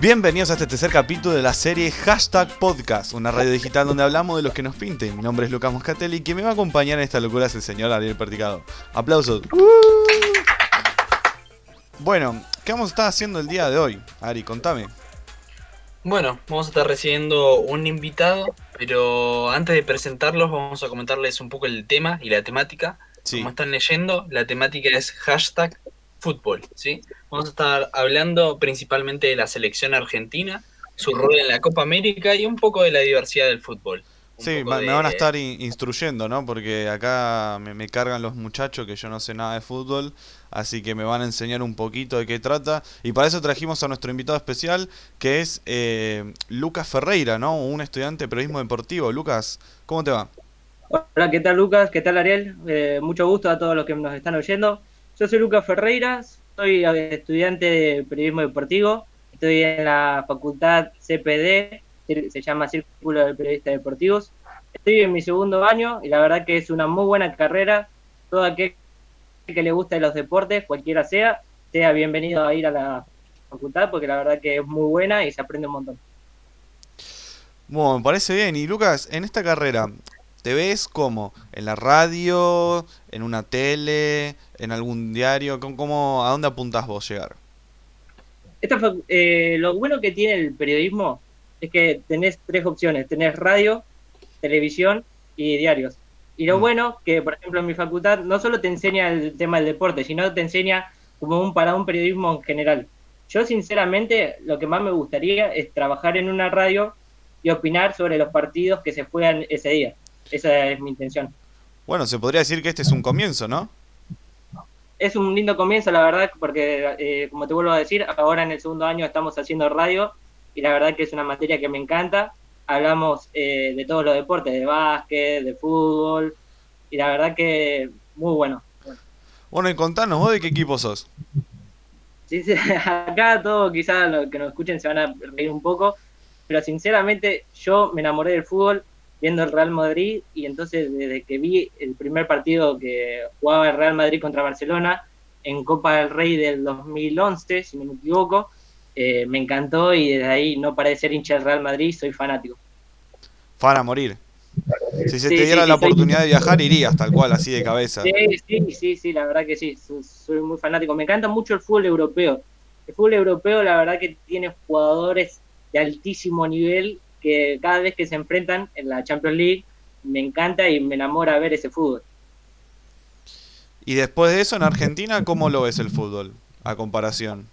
Bienvenidos a este tercer capítulo de la serie Hashtag Podcast, una radio digital donde hablamos de los que nos pinten. Mi nombre es Lucas Moscatelli y quien me va a acompañar en esta locura es el señor Ariel Perticado. Aplausos. Bueno, ¿qué vamos a estar haciendo el día de hoy? Ari, contame. Bueno, vamos a estar recibiendo un invitado, pero antes de presentarlos vamos a comentarles un poco el tema y la temática. Sí. Como están leyendo, la temática es hashtag fútbol, ¿sí? Vamos a estar hablando principalmente de la selección argentina, su rol en la Copa América y un poco de la diversidad del fútbol. Un Sí, de- me van a estar in- instruyendo, ¿no? Porque acá me, me cargan los muchachos que yo no sé nada de fútbol, así que me van a enseñar un poquito de qué trata. Y para eso trajimos a nuestro invitado especial, que es eh, Lucas Ferreira, ¿no? Un estudiante de periodismo deportivo. Lucas, ¿cómo te va? Hola, ¿qué tal Lucas? ¿Qué tal Ariel? Eh, mucho gusto a todos los que nos están oyendo. Yo soy Lucas Ferreira, soy estudiante de periodismo deportivo, estoy en la facultad CPD, se llama Círculo de Periodistas Deportivos. Estoy en mi segundo año y la verdad que es una muy buena carrera. Todo aquel que le guste los deportes, cualquiera sea, sea bienvenido a ir a la facultad porque la verdad que es muy buena y se aprende un montón. Bueno, me parece bien. Y Lucas, en esta carrera, ¿te ves como? ¿En la radio? ¿En una tele? ¿En algún diario? ¿Cómo, cómo- a dónde apuntás vos llegar? Esta fac- eh, lo bueno que tiene el periodismo es que tenés tres opciones, tenés radio, televisión y diarios. Y lo Mm. bueno que, por ejemplo, en mi facultad no solo te enseña el tema del deporte, sino te enseña como un para un periodismo en general. Yo sinceramente lo que más me gustaría es trabajar en una radio y opinar sobre los partidos que se juegan ese día. Esa es mi intención. Bueno, se podría decir que este es un comienzo, ¿no? es un lindo comienzo, la verdad, porque eh, como te vuelvo a decir, ahora en el segundo año estamos haciendo radio y la verdad que es una materia que me encanta. Hablamos eh, de todos los deportes, de básquet, de fútbol y la verdad que muy bueno. Bueno, y contanos, ¿vos de qué equipo sos? Sí, sí, acá todos quizás los que nos escuchen se van a reír un poco, pero sinceramente yo me enamoré del fútbol viendo el Real Madrid y entonces desde que vi el primer partido que jugaba el Real Madrid contra Barcelona en Copa del Rey del 2011, si no me equivoco, eh, me encantó y desde ahí no paré de ser hincha del Real Madrid, soy fanático. Fan a morir. Si se Sí, te diera sí, la oportunidad de viajar, irías tal cual, así de cabeza. Sí, sí, sí, sí, la verdad que sí, so- soy muy fanático. Me encanta mucho el fútbol europeo. El fútbol europeo, la verdad que tiene jugadores de altísimo nivel que cada vez que se enfrentan en la Champions League, me encanta y me enamora ver ese fútbol. Y después de eso, en Argentina, ¿cómo lo ves el fútbol? A comparación.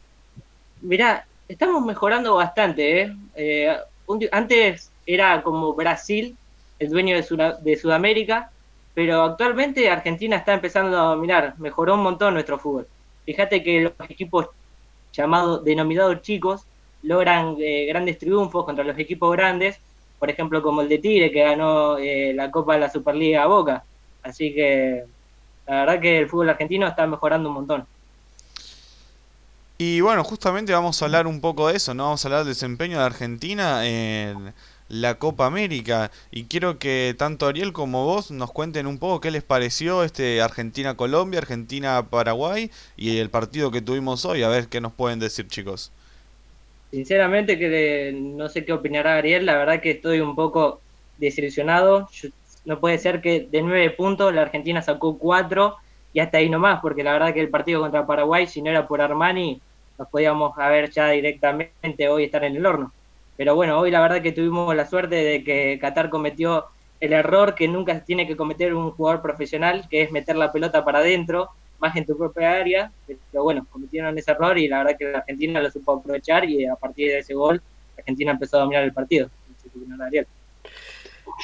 Mirá, estamos mejorando bastante, ¿eh? Eh, un antes era como Brasil, el dueño de, de Sudamérica, pero actualmente Argentina está empezando a dominar, mejoró un montón nuestro fútbol. Fíjate que los equipos llamados, denominados chicos, logran eh, grandes triunfos contra los equipos grandes, por ejemplo como el de Tigre que ganó eh, la Copa de la Superliga a Boca. Así que la verdad que el fútbol argentino está mejorando un montón. Y bueno, justamente vamos a hablar un poco de eso, ¿no? Vamos a hablar del desempeño de Argentina en la Copa América. Y quiero que tanto Ariel como vos nos cuenten un poco qué les pareció este Argentina-Colombia, Argentina-Paraguay y el partido que tuvimos hoy. A ver qué nos pueden decir, chicos. Sinceramente, que no sé qué opinará Ariel, la verdad que estoy un poco desilusionado. Yo- no puede ser que de nueve puntos la Argentina sacó cuatro y hasta ahí nomás, porque la verdad que el partido contra Paraguay, si no era por Armani, nos podíamos haber ya directamente hoy estar en el horno. Pero bueno, hoy la verdad que tuvimos la suerte de que Qatar cometió el error que nunca tiene que cometer un jugador profesional, que es meter la pelota para adentro, más en tu propia área. Pero bueno, cometieron ese error y la verdad que la Argentina lo supo aprovechar y a partir de ese gol, Argentina empezó a dominar el partido.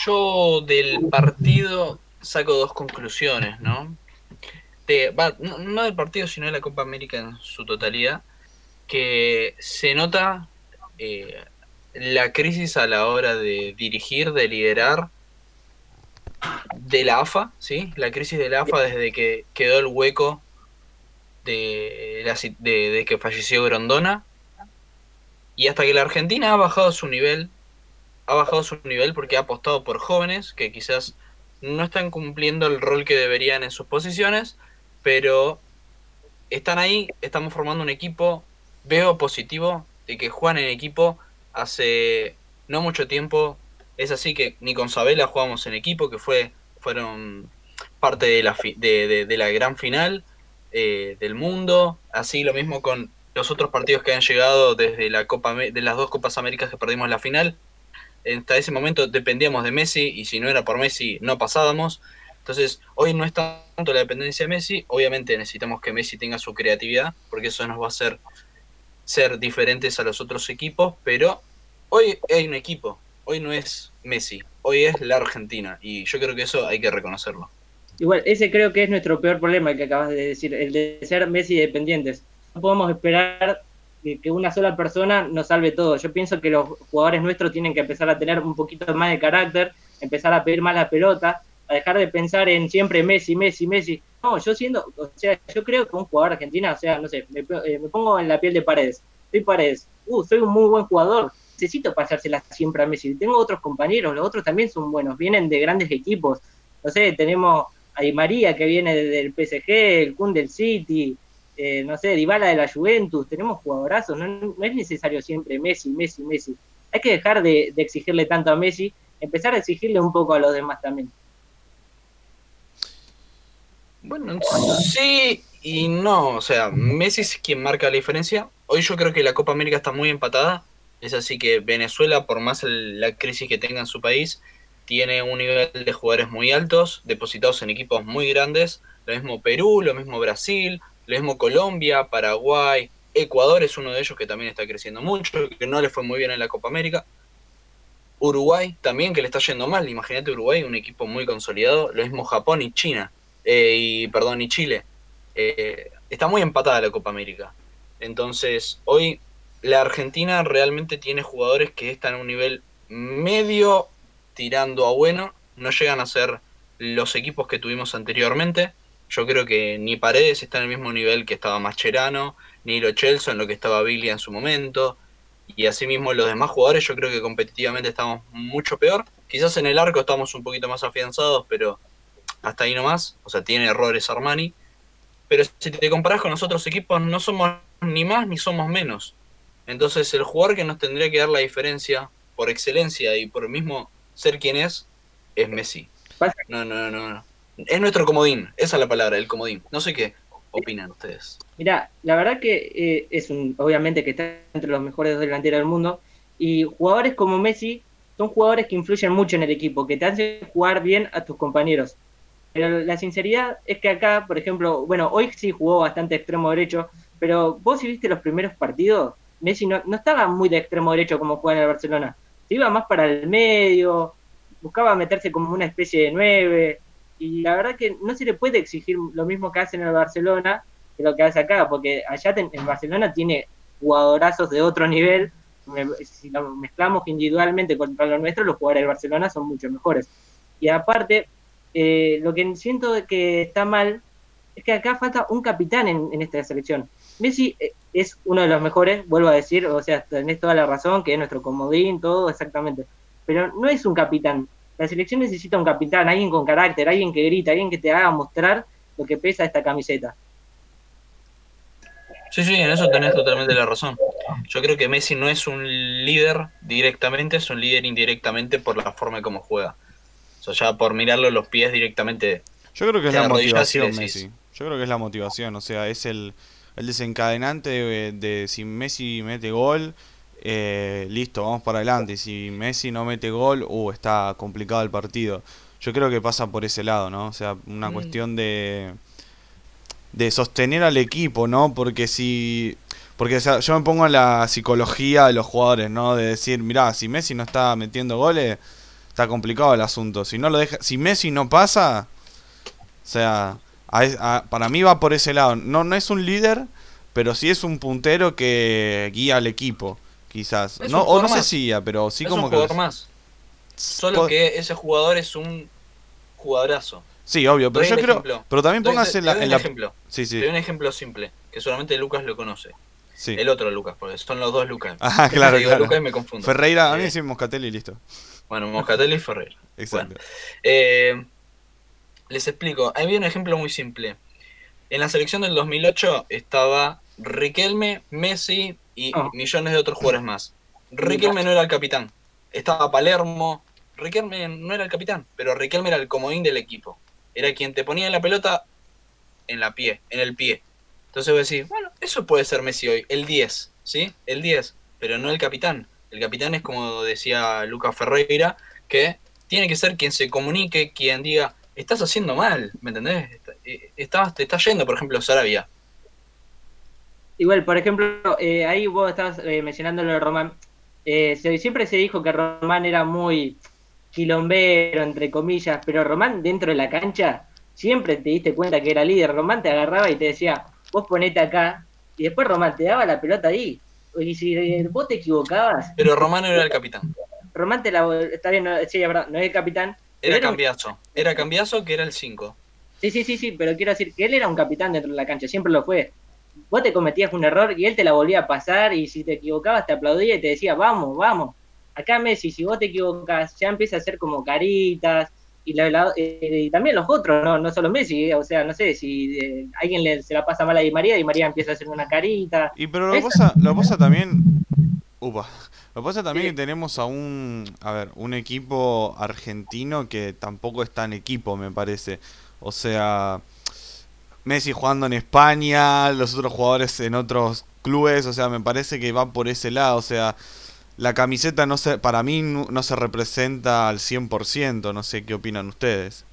Yo del partido saco dos conclusiones, ¿no? De, va, no, no del partido, sino de la Copa América en su totalidad, que se nota eh, la crisis a la hora de dirigir, de liderar de la AFA, ¿sí? La crisis de la AFA desde que quedó el hueco de, la de que falleció Grondona y hasta que la Argentina ha bajado su nivel, ha bajado su nivel porque ha apostado por jóvenes que quizás no están cumpliendo el rol que deberían en sus posiciones, pero están ahí, estamos formando un equipo, veo positivo de que juegan en equipo hace no mucho tiempo. Es así que ni con Sabela jugamos en equipo, que fue fueron parte de la, de, de, la gran final eh, del mundo. Así lo mismo con los otros partidos que han llegado desde la Copa de las dos Copas Américas que perdimos la final. Hasta ese momento dependíamos de Messi y si no era por Messi no pasábamos. Entonces, hoy no es tanto la dependencia de Messi, obviamente necesitamos que Messi tenga su creatividad, porque eso nos va a hacer ser diferentes a los otros equipos, pero hoy hay un equipo, hoy no es Messi, hoy es la Argentina, y yo creo que eso hay que reconocerlo. Igual, ese creo que es nuestro peor problema, el que acabas de decir, el de ser Messi dependientes. No podemos esperar que una sola persona nos salve todo. Yo pienso que los jugadores nuestros tienen que empezar a tener un poquito más de carácter, empezar a pedir más la pelota, a dejar de pensar en siempre Messi, Messi, Messi. No, yo siendo, o sea, yo creo que un jugador argentino, o sea, no sé, me, eh, pongo en la piel de Paredes. Soy Paredes, uh, soy un muy buen jugador, necesito pasársela siempre a Messi. Tengo otros compañeros, los otros también son buenos, vienen de grandes equipos. No sé, tenemos a Di María que viene del PSG, el Kun del City, eh, no sé, Dybala de la Juventus, tenemos jugadorazos, no, no, es necesario siempre Messi, Messi, Messi. Hay que dejar de, de exigirle tanto a Messi, empezar a exigirle un poco a los demás también. Bueno, sí y no. O sea, Messi es quien marca la diferencia. Hoy yo creo que la Copa América está muy empatada. Es así que Venezuela, por más la crisis que tenga en su país, tiene un nivel de jugadores muy altos, depositados en equipos muy grandes. Lo mismo Perú, lo mismo Brasil, lo mismo Colombia, Paraguay, Ecuador es uno de ellos que también está creciendo mucho, que no le fue muy bien en la Copa América. Uruguay también, que le está yendo mal. Imagínate Uruguay, un equipo muy consolidado. Lo mismo Japón y China. Eh, y perdón, y Chile. Eh, está muy empatada la Copa América. Entonces, hoy la Argentina realmente tiene jugadores que están a un nivel medio tirando a bueno. No llegan a ser los equipos que tuvimos anteriormente. Yo creo que ni Paredes está en el mismo nivel que estaba Mascherano, ni Lo en lo que estaba Billy en su momento. Y asimismo los demás jugadores yo creo que competitivamente estamos mucho peor. Quizás en el arco estamos un poquito más afianzados, pero hasta ahí nomás, o sea, tiene errores Armani, pero si te comparas con los otros equipos no somos ni más ni somos menos. Entonces el jugador que nos tendría que dar la diferencia por excelencia y por mismo ser quien es, es Messi. No, no, no, no. Es nuestro comodín, esa es la palabra, el comodín. No sé qué opinan ustedes. Mira, la verdad que eh, es un, obviamente que está entre los mejores delanteros del mundo y jugadores como Messi son jugadores que influyen mucho en el equipo, que te hacen jugar bien a tus compañeros. Pero la sinceridad es que acá, por ejemplo, bueno, hoy sí jugó bastante extremo derecho, pero vos si viste los primeros partidos, Messi no, estaba muy de extremo derecho como juega en el Barcelona. Se iba más para el medio, buscaba meterse como una especie de nueve, y la verdad que no se le puede exigir lo mismo que hace en el Barcelona que lo que hace acá, porque allá en Barcelona tiene jugadorazos de otro nivel, si lo mezclamos individualmente contra lo nuestro, los jugadores del Barcelona son mucho mejores. Y aparte, eh, lo que siento que está mal es que acá falta un capitán en, esta selección. Messi eh, es uno de los mejores, vuelvo a decir, o sea, tenés toda la razón, que es nuestro comodín, todo exactamente, pero no es un capitán. La selección necesita un capitán, alguien con carácter, alguien que grita, alguien que te haga mostrar lo que pesa esta camiseta. Sí, sí, en eso tenés totalmente la razón. Yo creo que Messi no es un líder directamente, es un líder indirectamente por la forma en cómo juega. O sea, ya por mirarlo los pies directamente. Yo creo que es la motivación, Messi. Yo creo que es la motivación, o sea, es el, el desencadenante de, si Messi mete gol, eh, listo, vamos para adelante. Y si Messi no mete gol, uh, está complicado el partido. Yo creo que pasa por ese lado, ¿no? O sea, una mm. cuestión de de sostener al equipo, ¿no? Porque si porque yo me pongo en la psicología de los jugadores, ¿no? De decir, mirá, si Messi no está metiendo goles, está complicado el asunto. Si no lo deja, si Messi no pasa, o sea, para mí va por ese lado. No, no es un líder, pero sí es un puntero que guía al equipo, quizás. no, o no sé si guía, pero sí como un jugador más. Solo que ese jugador es un jugadorazo. Sí, obvio, pero yo creo. Pero también póngase en la. un ejemplo. Sí, sí. Doy un ejemplo simple, que solamente Lucas lo conoce. Sí. El otro Lucas, porque son los dos Lucas. Ah, claro, claro. Lucas y me confundo. Ferreira, a mí sí Moscatelli y listo. Bueno, Moscatelli y Ferreira. Exacto. Eh, les explico. Hay un ejemplo muy simple. En la selección del 2008 estaba Riquelme, Messi, y Oh. millones de otros jugadores más. Riquelme no era el capitán. Estaba Palermo. Riquelme no era el capitán, pero Riquelme era el comodín del equipo. Era quien te ponía la pelota en la pie, en el pie. Entonces vos decís, bueno, eso puede ser Messi hoy, el 10, ¿sí? El 10, pero no el capitán. El capitán es como decía Lucas Ferreira, que tiene que ser quien se comunique, quien diga, estás haciendo mal, ¿me entendés? Está- eh, Estás, te está yendo, por ejemplo, Sarabia. Igual, por ejemplo, eh, ahí vos estabas eh, mencionando lo de Román. Eh, siempre se dijo que Román era muy quilombero, entre comillas, pero Román dentro de la cancha siempre te diste cuenta que era líder. Román te agarraba y te decía, vos ponete acá, y después Román te daba la pelota ahí. Y si eh, vos te equivocabas, Pero Romano era el capitán. Román te la... Está bien, no, sí, no es el capitán. Era Era un- Cambiazo. Era Cambiazo que era el 5. Sí, sí, sí, sí, pero quiero decir que él era un capitán dentro de la cancha, siempre lo fue. Vos te cometías un error y él te la volvía a pasar y si te equivocabas te aplaudía y te decía, vamos, vamos. Acá Messi, si vos te equivocas, ya empieza a hacer como caritas y, la- la- eh, y también los otros, no, no solo Messi, eh, o sea, no sé, si eh, alguien le, se la pasa mal a Di María, Di María empieza a hacer una carita. Y pero lo pasa, lo pasa también. Upa. Lo que pasa también Sí. que tenemos a un. A ver, un equipo argentino que tampoco es tan equipo, me parece. O sea. Messi jugando en España, los otros jugadores en otros clubes, o sea, me parece que va por ese lado, o sea, la camiseta no se, para mí no, no se representa al 100%, no sé qué opinan ustedes.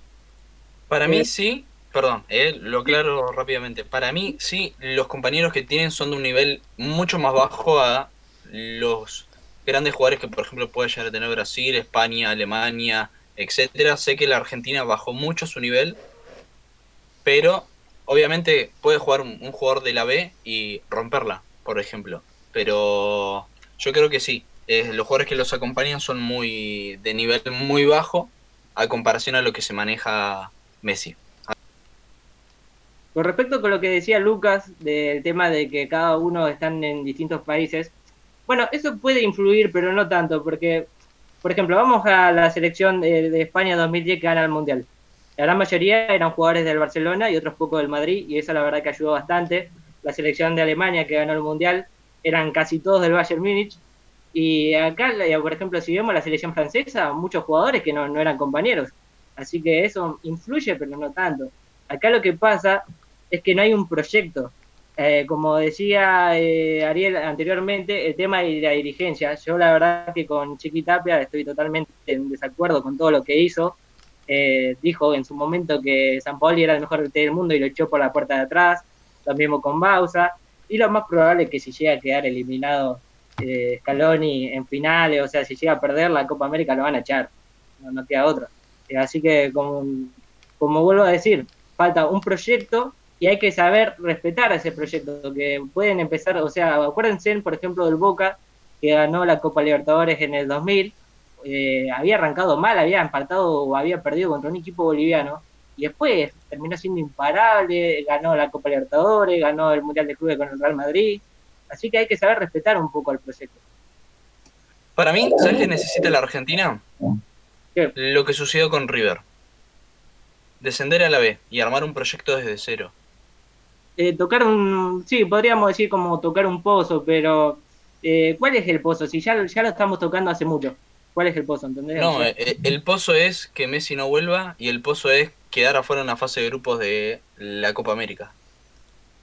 Para mí Eh. sí, perdón, eh, lo aclaro rápidamente. Para mí sí, los compañeros que tienen son de un nivel mucho más bajo a los grandes jugadores que, por ejemplo, puede llegar a tener Brasil, España, Alemania, etcétera. Sé que la Argentina bajó mucho su nivel, pero obviamente puede jugar un, jugador de la B y romperla, por ejemplo. Pero yo creo que sí, los jugadores que los acompañan son muy de nivel muy bajo a comparación a lo que se maneja Messi. Con respecto con lo que decía Lucas del tema de que cada uno están en distintos países, bueno, eso puede influir, pero no tanto, porque, por ejemplo, vamos a la selección de, España 2010 que gana el Mundial. La gran mayoría eran jugadores del Barcelona y otros pocos del Madrid, y eso la verdad que ayudó bastante. La selección de Alemania que ganó el Mundial eran casi todos del Bayern Múnich. Y acá, la- por ejemplo, si vemos la selección francesa, muchos jugadores que no, no eran compañeros. Así que eso influye, pero no tanto. Acá lo que pasa es que no hay un proyecto. Eh, como decía eh, Ariel anteriormente, el tema de la dirigencia. Yo la verdad que con Chiqui Tapia estoy totalmente en desacuerdo con todo lo que hizo. Eh, dijo en su momento que San Paoli era el mejor del mundo y lo echó por la puerta de atrás. Lo mismo con Bausa. Y lo más probable es que si llega a quedar eliminado Scaloni en finales, o sea, si llega a perder la Copa América lo van a echar. No, queda otra. Así que, como, como vuelvo a decir, falta un proyecto y hay que saber respetar ese proyecto, que pueden empezar, o sea, acuérdense, por ejemplo, del Boca, que ganó la Copa Libertadores en el 2000, eh, había arrancado mal, había empatado o había perdido contra un equipo boliviano, y después terminó siendo imparable, ganó la Copa Libertadores, ganó el Mundial de Clubes con el Real Madrid, así que hay que saber respetar un poco el proyecto. Para mí, ¿sabes qué necesita la Argentina? ¿Qué? Lo que sucedió con River. Descender a la B y armar un proyecto desde cero. Eh, tocar un, sí, podríamos decir como tocar un pozo, pero eh, ¿cuál es el pozo? Si ya, ya lo estamos tocando hace mucho, ¿cuál es el pozo? ¿Entendés? No, eh, el pozo es que Messi no vuelva y el pozo es quedar afuera en una fase de grupos de la Copa América.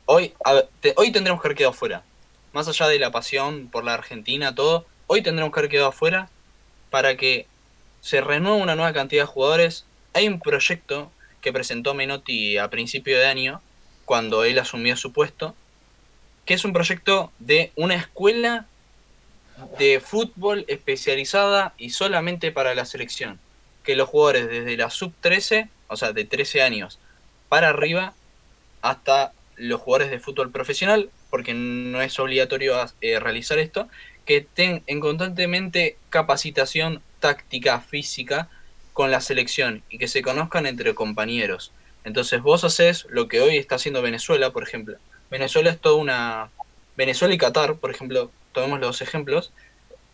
Hoy, a te- hoy tendremos que haber quedado afuera. Más allá de la pasión por la Argentina, todo, hoy tendremos que haber quedado afuera para que se renueve una nueva cantidad de jugadores. Hay un proyecto que presentó Menotti a principio de año, cuando él asumió su puesto, que es un proyecto de una escuela de fútbol especializada y solamente para la selección. Que los jugadores desde la sub 13, o sea, de 13 años para arriba, hasta los jugadores de fútbol profesional, porque no es obligatorio eh, realizar esto, que estén en constantemente capacitación táctica, física con la selección y que se conozcan entre compañeros. Entonces vos haces lo que hoy está haciendo Venezuela, por ejemplo. Venezuela es toda una... Venezuela y Qatar, por ejemplo, tomemos los ejemplos,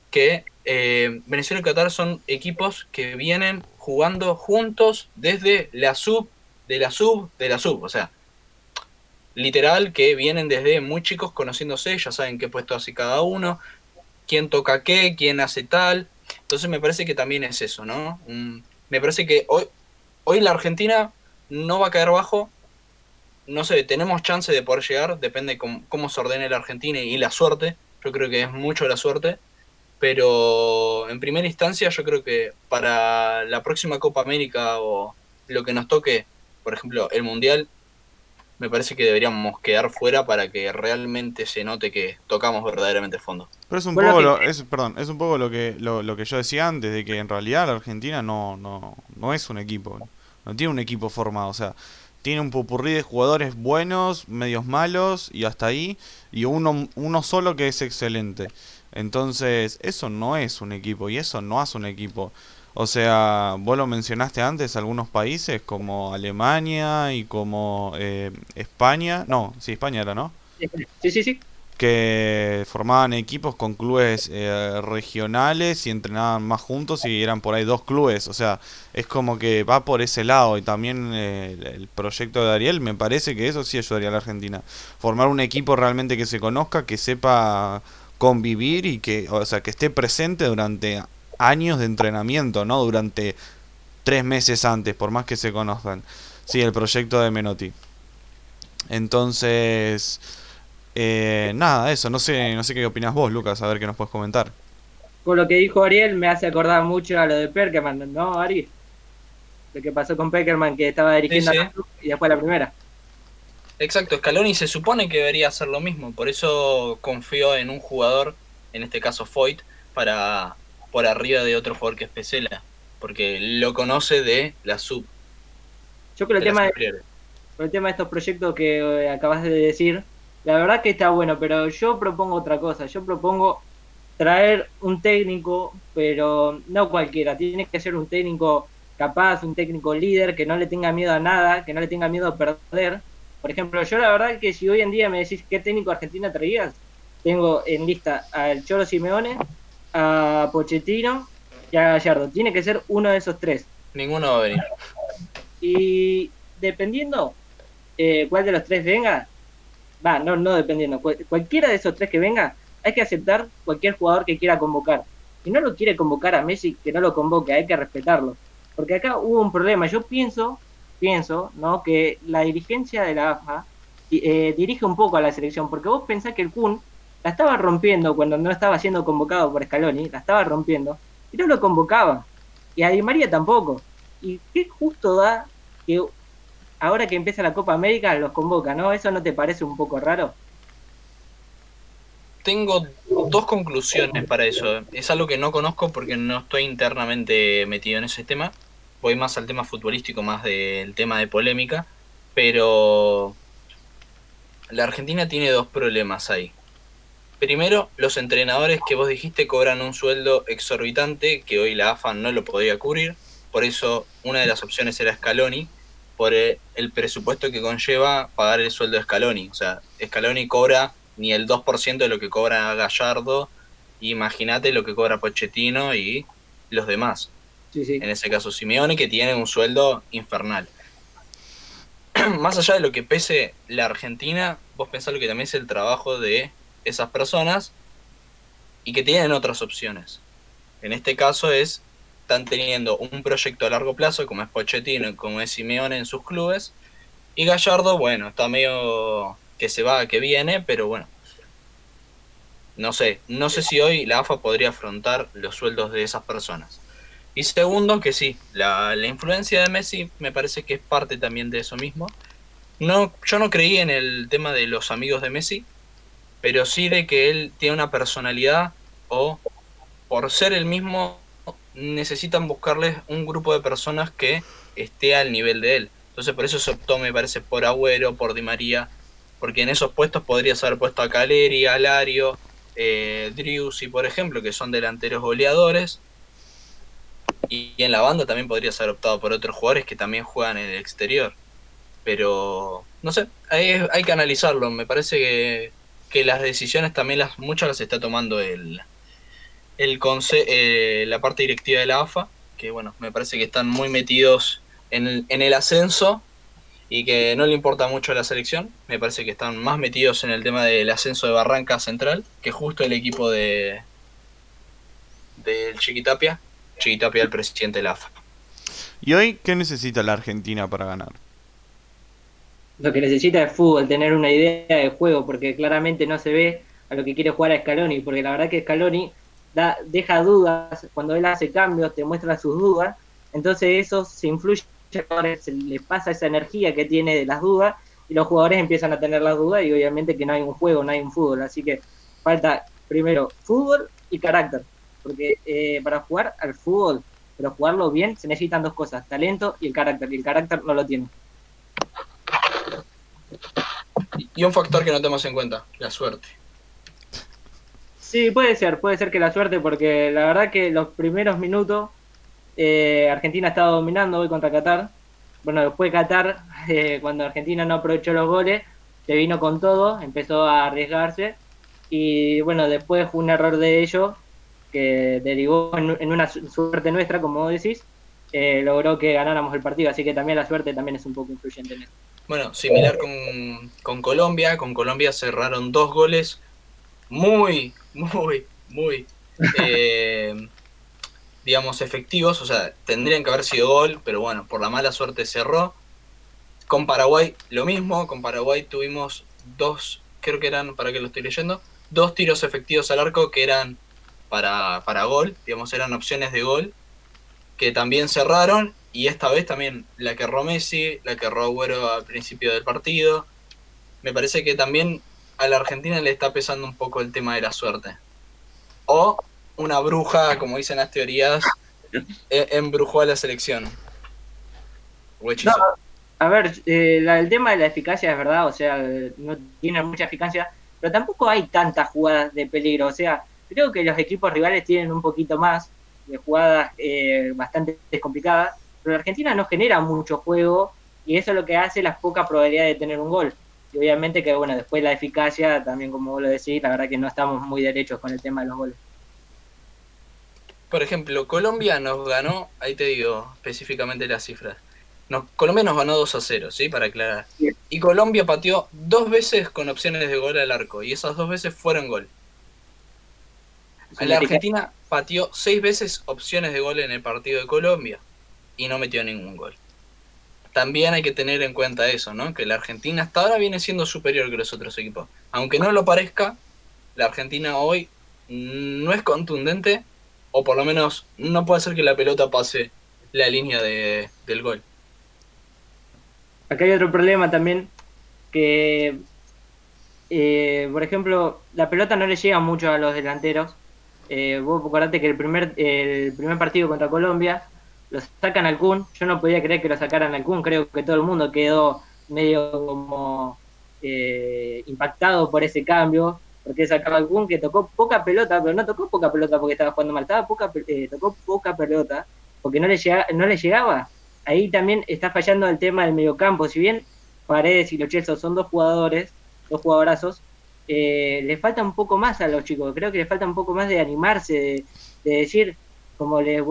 que eh, Venezuela y Qatar son equipos que vienen jugando juntos desde la sub, de la sub, de la sub. O sea, literal que vienen desde muy chicos conociéndose, ya saben qué puesto hace cada uno, quién toca qué, quién hace tal. Entonces me parece que también es eso, ¿no? me parece que hoy, hoy la Argentina no va a caer bajo. No sé, tenemos chance de poder llegar, depende cómo, cómo se ordene la Argentina y la suerte. Yo creo que es mucho la suerte. Pero en primera instancia yo creo que para la próxima Copa América o lo que nos toque, por ejemplo, el Mundial, me parece que deberíamos quedar fuera para que realmente se note que tocamos verdaderamente fondo. Pero es un poco lo, es, perdón, es un poco lo que lo, que yo decía antes de que en realidad la Argentina no no no es un equipo, no tiene un equipo formado, o sea, tiene un popurrí de jugadores buenos, medios malos y hasta ahí y uno uno solo que es excelente. Entonces, eso no es un equipo y eso no hace un equipo. O sea, vos lo mencionaste antes, algunos países como Alemania y como eh, España, no, sí, España era, ¿no? Sí, sí, sí. Que formaban equipos con clubes eh, regionales y entrenaban más juntos y eran por ahí dos clubes. O sea, es como que va por ese lado. Y también eh, el proyecto de Ariel, me parece que eso sí ayudaría a la Argentina. Formar un equipo realmente que se conozca, que sepa convivir y que, o sea, que esté presente durante años de entrenamiento, ¿no? Durante tres meses antes, por más que se conozcan. Sí, el proyecto de Menotti. Entonces, eh, nada, eso, no sé, no sé qué opinas vos, Lucas, a ver qué nos puedes comentar. Con lo que dijo Ariel me hace acordar mucho a lo de Perkerman, ¿no, Ari? Lo que pasó con Perkerman, que estaba dirigiendo y después la primera. Exacto, Scaloni se supone que debería hacer lo mismo, por eso confío en un jugador, en este caso Foyt, para por arriba de otro jugador que es Pesela, porque lo conoce de la sub. Yo creo el tema, de, el tema de estos proyectos que eh, acabas de decir, la verdad que está bueno, pero yo propongo otra cosa, yo propongo traer un técnico, pero no cualquiera, tiene que ser un técnico capaz, un técnico líder, que no le tenga miedo a nada, que no le tenga miedo a perder. Por ejemplo, yo la verdad que si hoy en día me decís qué técnico argentina traías, tengo en lista al Cholo Simeone, a Pochettino y a Gallardo. Tiene que ser uno de esos tres. Ninguno va a venir. Y dependiendo eh, cuál de los tres venga, va, no, no dependiendo, cualquiera de esos tres que venga, hay que aceptar cualquier jugador que quiera convocar. Si no lo quiere convocar a Messi, que no lo convoque, hay que respetarlo. Porque acá hubo un problema. Yo pienso, pienso, ¿no? Que la dirigencia de la AFA eh, dirige un poco a la selección, porque vos pensás que el Kun la estaba rompiendo cuando no estaba siendo convocado por Scaloni, la estaba rompiendo, y no lo convocaba. Y a Di María tampoco. Y qué justo da que ahora que empieza la Copa América los convoca, ¿no? ¿Eso no te parece un poco raro? Tengo dos conclusiones para eso. Es algo que no conozco porque no estoy internamente metido en ese tema. Voy más al tema futbolístico, más del tema de polémica. Pero la Argentina tiene dos problemas ahí. Primero, los entrenadores que vos dijiste cobran un sueldo exorbitante que hoy la AFA no lo podría cubrir. Por eso, una de las opciones era Scaloni, por el presupuesto que conlleva pagar el sueldo de Scaloni. O sea, Scaloni cobra ni el 2% de lo que cobra Gallardo. Imagínate lo que cobra Pochettino y los demás. En ese caso, Simeone, que tiene un sueldo infernal. Más allá de lo que pese la Argentina, vos pensás lo que también es el trabajo de esas personas y que tienen otras opciones. En este caso es, están teniendo un proyecto a largo plazo, como es Pochettino y como es Simeone en sus clubes, y Gallardo, bueno, está medio que se va, que viene, pero bueno, no sé, no sé si hoy la AFA podría afrontar los sueldos de esas personas. Y segundo, que sí, la, la influencia de Messi me parece que es parte también de eso mismo. No, yo no creí en el tema de los amigos de Messi, pero sí de que él tiene una personalidad o por ser el mismo necesitan buscarles un grupo de personas que esté al nivel de él. Entonces por eso se optó, me parece, por Agüero, por Di María, porque en esos puestos podrías haber puesto a Caleri, a Lario, eh, por ejemplo, que son delanteros goleadores. Y en la banda también podrías haber optado por otros jugadores que también juegan en el exterior. Pero, no sé, hay, hay que analizarlo. Me parece que que las decisiones también las muchas las está tomando el, el eh, la parte directiva de la AFA, que bueno, me parece que están muy metidos en el, en el ascenso y que no le importa mucho a la selección. Me parece que están más metidos en el tema del ascenso de Barranca Central que justo el equipo de del Chiquitapia. Chiquitapia, el presidente de la AFA. ¿Y hoy qué necesita la Argentina para ganar? Lo que necesita es fútbol, tener una idea de juego, porque claramente no se ve a lo que quiere jugar a Scaloni, porque la verdad que Scaloni da, deja dudas, cuando él hace cambios te muestra sus dudas, entonces eso se influye se le pasa esa energía que tiene de las dudas y los jugadores empiezan a tener las dudas y obviamente que no hay un juego, no hay un fútbol. Así que falta primero fútbol y carácter. Porque eh, para jugar al fútbol, pero jugarlo bien, se necesitan dos cosas, talento y el carácter. Y el carácter no lo tiene. Y un factor que no tenemos en cuenta, la suerte. Sí, puede ser, puede ser que la suerte, porque la verdad que los primeros minutos eh, Argentina estaba dominando hoy contra Qatar. Bueno, después Qatar, eh, cuando Argentina no aprovechó los goles, se vino con todo, empezó a arriesgarse. Y bueno, después fue un error de ellos que derivó en, una suerte nuestra, como decís, eh, logró que ganáramos el partido. Así que también la suerte también es un poco influyente en eso. Bueno, similar con, con Colombia. Con Colombia cerraron dos goles muy, muy, muy eh, digamos, efectivos, o sea, tendrían que haber sido gol, pero bueno, por la mala suerte cerró. Con Paraguay lo mismo, con Paraguay tuvimos dos, creo que eran, para que lo estoy leyendo, dos tiros efectivos al arco que eran para, para gol, digamos, eran opciones de gol, que también cerraron, y esta vez también la que erró Messi, la que erró Agüero al principio del partido. Me parece que también a la Argentina le está pesando un poco el tema de la suerte. O una bruja, como dicen las teorías, e, embrujó a la selección. a ver, eh, el tema de la eficacia es verdad, o sea, no tiene mucha eficacia, pero tampoco hay tantas jugadas de peligro, o sea, creo que los equipos rivales tienen un poquito más de jugadas eh, bastante complicadas, pero la Argentina no genera mucho juego y eso es lo que hace la poca probabilidad de tener un gol. Y obviamente que, bueno, después la eficacia, también como vos lo decís, la verdad que no estamos muy derechos con el tema de los goles. Por ejemplo, Colombia nos ganó, ahí te digo específicamente las cifras. Nos, Colombia nos ganó 2 a 0, ¿sí? Para aclarar. Y Colombia pateó dos veces con opciones de gol al arco. Y esas dos veces fueron gol. La Argentina pateó seis veces opciones de gol en el partido de Colombia. Y no metió ningún gol. También hay que tener en cuenta eso, ¿no? Que la Argentina hasta ahora viene siendo superior que los otros equipos. Aunque no lo parezca, la Argentina hoy no es contundente o por lo menos no puede ser que la pelota pase la línea de, del gol. Acá hay otro problema también, que eh, por ejemplo, la pelota no le llega mucho a los delanteros. Eh, vos acordate que el primer, el primer partido contra Colombia lo sacan al Kun. Yo no podía creer que lo sacaran al Kun. Creo que todo el mundo quedó medio como eh, impactado por ese cambio porque sacaba algún que tocó poca pelota, pero no tocó poca pelota porque estaba jugando mal, estaba poca, eh, tocó poca pelota porque no le, llega, no le llegaba. Ahí también está fallando el tema del mediocampo. Si bien Paredes y Los Chelsea son dos jugadores, dos jugadorazos, eh, le falta un poco más a los chicos. Creo que le falta un poco más de animarse, de, decir, como, le,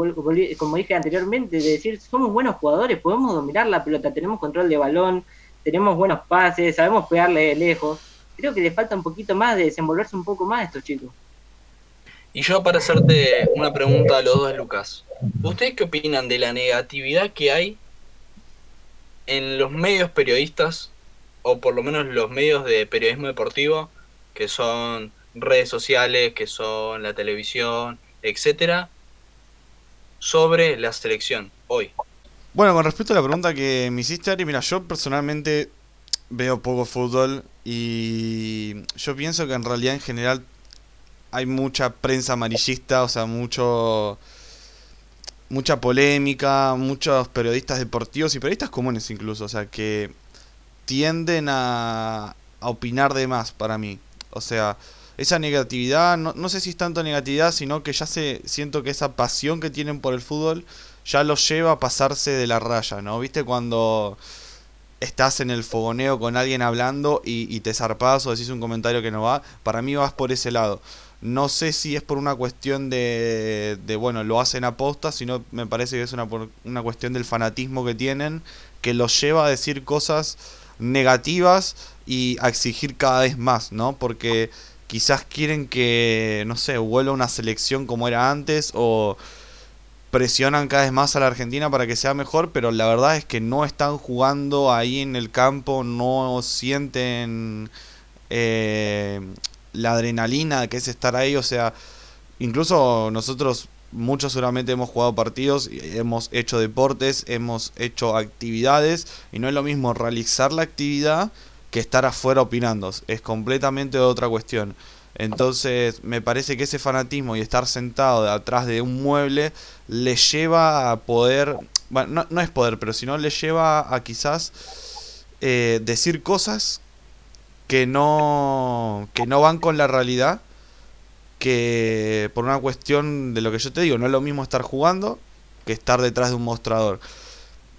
como dije anteriormente, de decir, somos buenos jugadores, podemos dominar la pelota, tenemos control de balón, tenemos buenos pases, sabemos pegarle lejos creo que le falta un poquito más de desenvolverse un poco más a estos chicos. Y yo para hacerte una pregunta a los dos, Lucas. ¿Ustedes qué opinan de la negatividad que hay en los medios periodistas, o por lo menos los medios de periodismo deportivo, que son redes sociales, que son la televisión, etcétera, sobre la selección hoy? Bueno, con respecto a la pregunta que me hiciste, Ari, mira, yo personalmente veo poco fútbol y yo pienso que en realidad en general hay mucha prensa amarillista, o sea, mucho mucha polémica, muchos periodistas deportivos y periodistas comunes incluso, o sea, que tienden a, a opinar de más para mí. O sea, esa negatividad, no, no sé si es tanto negatividad, sino que ya se siento que esa pasión que tienen por el fútbol ya los lleva a pasarse de la raya, ¿no? ¿Viste cuando estás en el fogoneo con alguien hablando y, te zarpas o decís un comentario que no va, para mí vas por ese lado. No sé si es por una cuestión de, de bueno, lo hacen aposta, sino me parece que es una, una cuestión del fanatismo que tienen, que los lleva a decir cosas negativas y a exigir cada vez más, ¿no? Porque quizás quieren que, no sé, vuelva una selección como era antes o presionan cada vez más a la Argentina para que sea mejor, pero la verdad es que no están jugando ahí en el campo, no sienten eh, la adrenalina que es estar ahí, o sea, incluso nosotros muchos seguramente hemos jugado partidos, hemos hecho deportes, hemos hecho actividades y no es lo mismo realizar la actividad que estar afuera opinando, es completamente otra cuestión. Entonces me parece que ese fanatismo y estar sentado atrás de un mueble le lleva a poder, bueno, no, es poder, pero si no le lleva a quizás eh, decir cosas que no, que no van con la realidad que por una cuestión de lo que yo te digo, no es lo mismo estar jugando que estar detrás de un mostrador.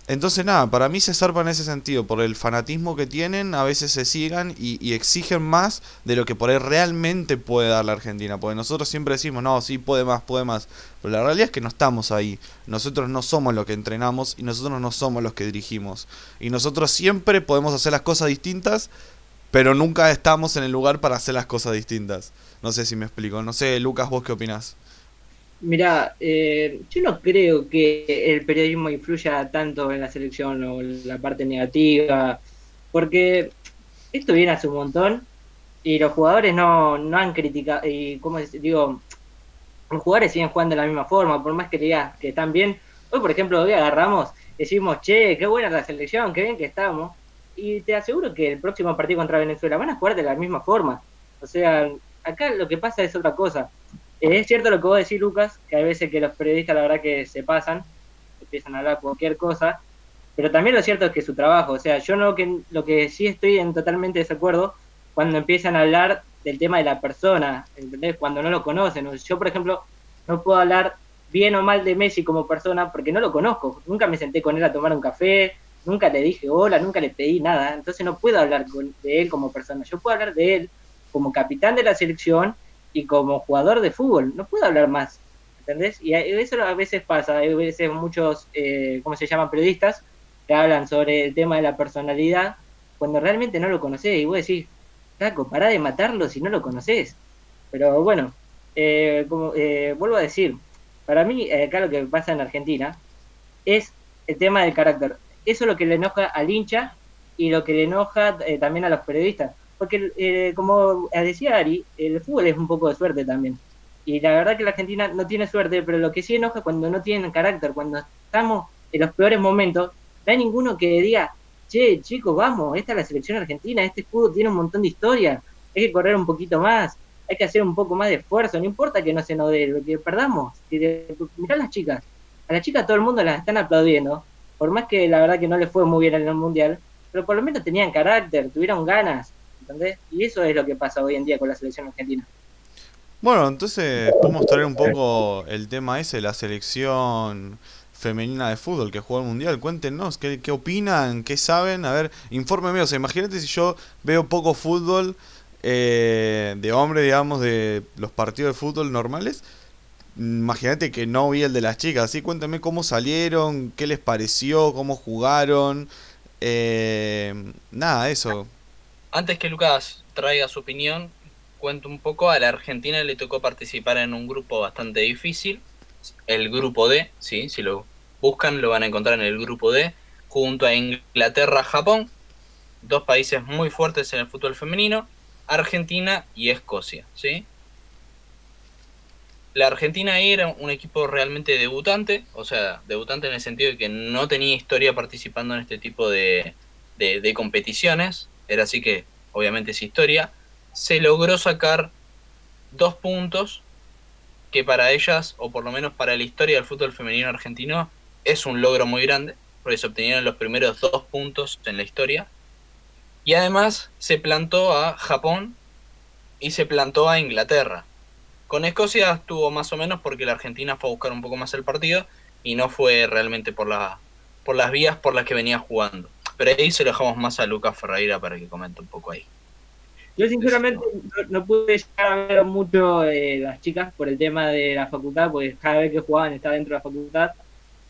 Entonces nada, para mí se zarpa en ese sentido, por el fanatismo que tienen, a veces se sigan y, exigen más de lo que por ahí realmente puede dar la Argentina, porque nosotros siempre decimos, no, sí, puede más, puede más, pero la realidad es que no estamos ahí, nosotros no somos los que entrenamos y nosotros no somos los que dirigimos, y nosotros siempre podemos hacer las cosas distintas, pero nunca estamos en el lugar para hacer las cosas distintas. No sé si me explico. No sé, Lucas, vos qué opinás. Mira, eh, yo no creo que el periodismo influya tanto en la selección o en la parte negativa, porque esto viene hace un montón y los jugadores no, no han criticado, y como digo, los jugadores siguen jugando de la misma forma, por más que digas que están bien. Hoy, por ejemplo, hoy agarramos, decimos, che, qué buena la selección, qué bien que estamos, y te aseguro que el próximo partido contra Venezuela van a jugar de la misma forma. O sea, acá lo que pasa es otra cosa. Es cierto lo que vos decís, Lucas, que hay veces que los periodistas la verdad que se pasan, empiezan a hablar cualquier cosa, pero también lo cierto es que su trabajo, o sea, yo no que lo que sí estoy en totalmente desacuerdo cuando empiezan a hablar del tema de la persona, ¿entendés? Cuando no lo conocen. Yo, por ejemplo, no puedo hablar bien o mal de Messi como persona porque no lo conozco. Nunca me senté con él a tomar un café, nunca le dije hola, nunca le pedí nada. Entonces no puedo hablar de él como persona. Yo puedo hablar de él como capitán de la selección y como jugador de fútbol. No puedo hablar más, ¿entendés? Y eso a veces pasa, hay veces muchos, eh, ¿cómo se llaman? Periodistas que hablan sobre el tema de la personalidad cuando realmente no lo conocés y vos decís, Taco, pará de matarlo si no lo conocés. Pero bueno, eh, como eh, vuelvo a decir, para mí eh, acá lo que pasa en Argentina es el tema del carácter. Eso es lo que le enoja al hincha y lo que le enoja también a los periodistas porque eh, como decía Ari, el fútbol es un poco de suerte también. Y la verdad que la Argentina no tiene suerte, pero lo que sí enoja cuando no tienen carácter, cuando estamos en los peores momentos, no hay ninguno que diga, che, chicos, vamos, esta es la selección argentina, este escudo tiene un montón de historia, hay que correr un poquito más, hay que hacer un poco más de esfuerzo, no importa que no se nos dé, que perdamos. Mirá las chicas, a las chicas todo el mundo las están aplaudiendo, por más que la verdad que no les fue muy bien en el Mundial, pero por lo menos tenían carácter, tuvieron ganas, y eso es lo que pasa hoy en día con la selección argentina. Bueno, entonces podemos traer un poco el tema ese, la selección femenina de fútbol que juega el mundial. Cuéntenos qué, qué opinan, qué saben. A ver, infórmeme. O sea, imagínate si yo veo poco fútbol eh, de hombre, digamos, de los partidos de fútbol normales. Imagínate que no vi el de las chicas. Así cuéntame cómo salieron, qué les pareció, cómo jugaron. Eh, nada, eso. Antes que Lucas traiga su opinión, cuento un poco. A la Argentina le tocó participar en un grupo bastante difícil, el grupo D, ¿sí? si lo buscan lo van a encontrar en el grupo D, junto a Inglaterra, Japón, dos países muy fuertes en el fútbol femenino, Argentina y Escocia. ¿sí? La Argentina era un equipo realmente debutante, o sea, debutante en el sentido de que no tenía historia participando en este tipo de, de competiciones era así que obviamente es historia, se logró sacar dos puntos que para ellas, o por lo menos para la historia del fútbol femenino argentino, es un logro muy grande, porque se obtenieron los primeros dos puntos en la historia. Y además se plantó a Japón y se plantó a Inglaterra. Con Escocia estuvo más o menos porque la Argentina fue a buscar un poco más el partido y no fue realmente por, la, por las vías por las que venía jugando. Pero ahí se lo dejamos más a Lucas Ferreira para que comente un poco ahí. Yo sinceramente no, pude llegar a ver mucho las chicas por el tema de la facultad, porque cada vez que jugaban estaba dentro de la facultad.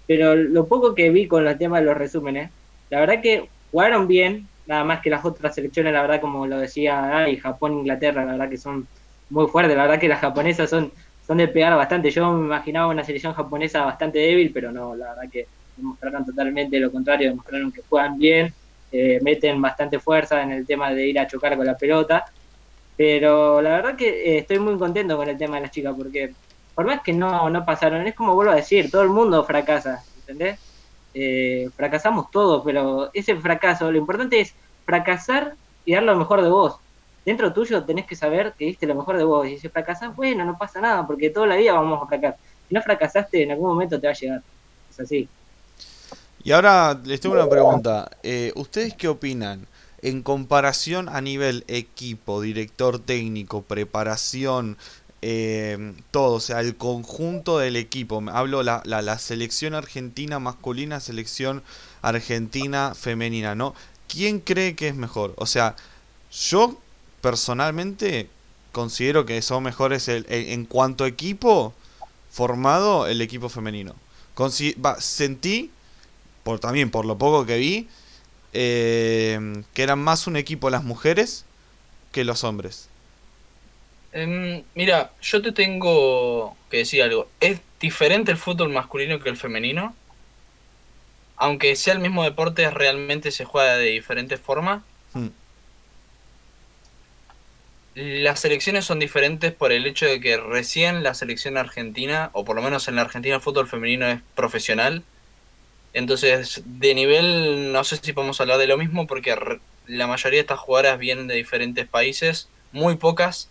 Pero lo poco que vi con el tema de los resúmenes, la verdad que jugaron bien, nada más que las otras selecciones, la verdad, como lo decía y Japón, Inglaterra, la verdad que son muy fuertes, la verdad que las japonesas son, son de pegar bastante. Yo me imaginaba una selección japonesa bastante débil, pero no, la verdad que demostraron totalmente lo contrario, demostraron que juegan bien, eh, meten bastante fuerza en el tema de ir a chocar con la pelota. Pero la verdad que eh, estoy muy contento con el tema de las chicas, porque por más que no, no pasaron, es como vuelvo a decir, todo el mundo fracasa, ¿entendés? Eh, fracasamos todos, pero ese fracaso, lo importante es fracasar y dar lo mejor de vos. Dentro tuyo tenés que saber que diste lo mejor de vos. Y si fracasás, bueno, no pasa nada, porque toda la vida vamos a fracasar. Si no fracasaste, en algún momento te va a llegar. Es así. Y ahora les tengo una pregunta. Eh, ¿Ustedes qué opinan? En comparación a nivel equipo, director técnico, preparación, eh, todo, o sea, el conjunto del equipo. Hablo la, la, selección argentina masculina, selección argentina femenina, ¿no? ¿Quién cree que es mejor? O sea, yo personalmente considero que son mejores el, en cuanto a equipo formado el equipo femenino. va, sentí, por, también por lo poco que vi, eh, que eran más un equipo las mujeres que los hombres. Eh, mira, yo te tengo que decir algo. ¿Es diferente el fútbol masculino que el femenino? Aunque sea el mismo deporte, realmente se juega de diferentes formas. Hmm. Las selecciones son diferentes por el hecho de que recién la selección argentina, o por lo menos en la Argentina el fútbol femenino es profesional. Entonces, de nivel, no sé si podemos hablar de lo mismo porque la mayoría de estas jugadoras vienen de diferentes países, muy pocas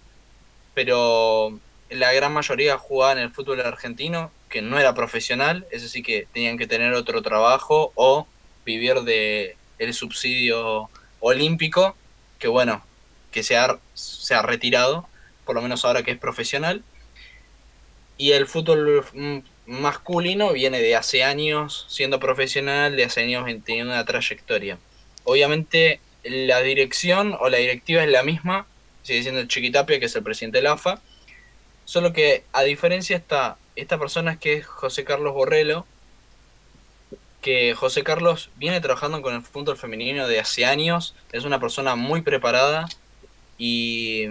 pero la gran mayoría jugaba en el fútbol argentino, que no era profesional, es decir, que tenían que tener otro trabajo o vivir de el subsidio olímpico, que bueno, que se ha, se ha retirado, por lo menos ahora que es profesional. Y el fútbol masculino viene de hace años siendo profesional, de hace años teniendo una trayectoria. Obviamente la dirección o la directiva es la misma, sigue siendo Chiquitapia, que es el presidente de la AFA. Solo que a diferencia está esta persona que es José Carlos Borrello, que José Carlos viene trabajando con el fútbol femenino de hace años, es una persona muy preparada y,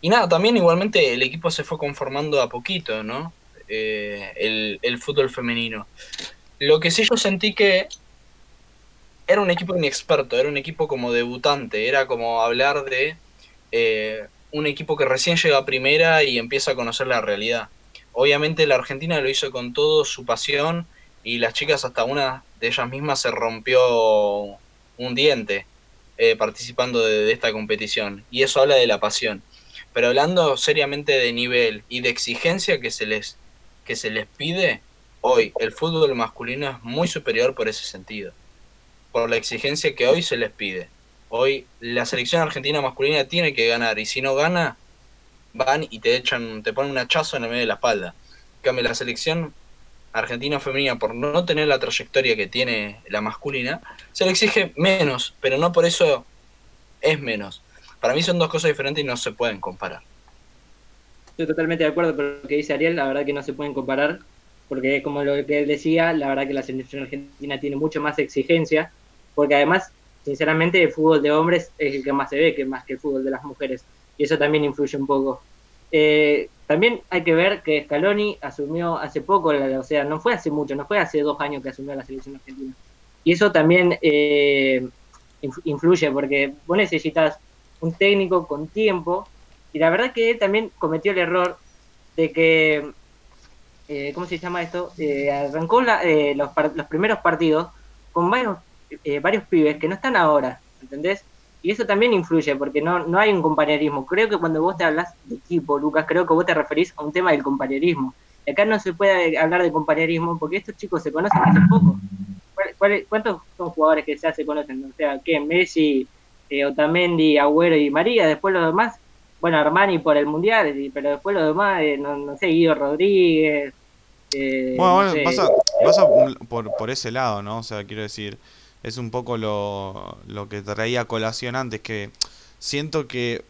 y nada, también igualmente el equipo se fue conformando a poquito, ¿no? Eh, el, fútbol femenino. Lo que sí yo sentí que era un equipo inexperto, era un equipo como debutante, era como hablar de eh, un equipo que recién llega a primera y empieza a conocer la realidad. Obviamente la Argentina lo hizo con todo su pasión y las chicas hasta una de ellas mismas se rompió un diente eh, participando de, esta competición y eso habla de la pasión. Pero hablando seriamente de nivel y de exigencia que se les, que se les pide, hoy el fútbol masculino es muy superior por ese sentido, por la exigencia que hoy se les pide. Hoy la selección argentina masculina tiene que ganar y si no gana, van y te echan, te ponen un hachazo en el medio de la espalda. En cambio, la selección argentina femenina, por no tener la trayectoria que tiene la masculina, se le exige menos, pero no por eso es menos. Para mí son dos cosas diferentes y no se pueden comparar. Estoy totalmente de acuerdo con lo que dice Ariel, la verdad que no se pueden comparar, porque como lo que él decía, la verdad que la selección argentina tiene mucho más exigencia, porque además sinceramente el fútbol de hombres es el que más se ve, que más que el fútbol de las mujeres. Y eso también influye un poco. Eh, también hay que ver que Scaloni asumió hace poco, o sea, no fue hace mucho, no fue hace dos años que asumió la selección argentina. Y eso también eh, influye, porque vos necesitas un técnico con tiempo, y la verdad que él también cometió el error de que, eh, ¿cómo se llama esto? arrancó los, los primeros partidos con varios eh, varios pibes que no están ahora, ¿entendés? Y eso también influye, porque no, no hay un compañerismo. Creo que cuando vos te hablas de equipo, Lucas, creo que vos te referís a un tema del compañerismo. Y acá no se puede hablar de compañerismo porque estos chicos se conocen hace poco. cuántos son jugadores que ya se conocen? O sea, que Messi, eh, Otamendi, Agüero y María, después los demás, bueno, Armani por el Mundial, pero después los demás, eh, no, sé, Guido Rodríguez. Eh, bueno, bueno, pasa, pasa por, por ese lado, ¿no? O sea, quiero decir, es un poco lo, lo que traía colación antes, que siento que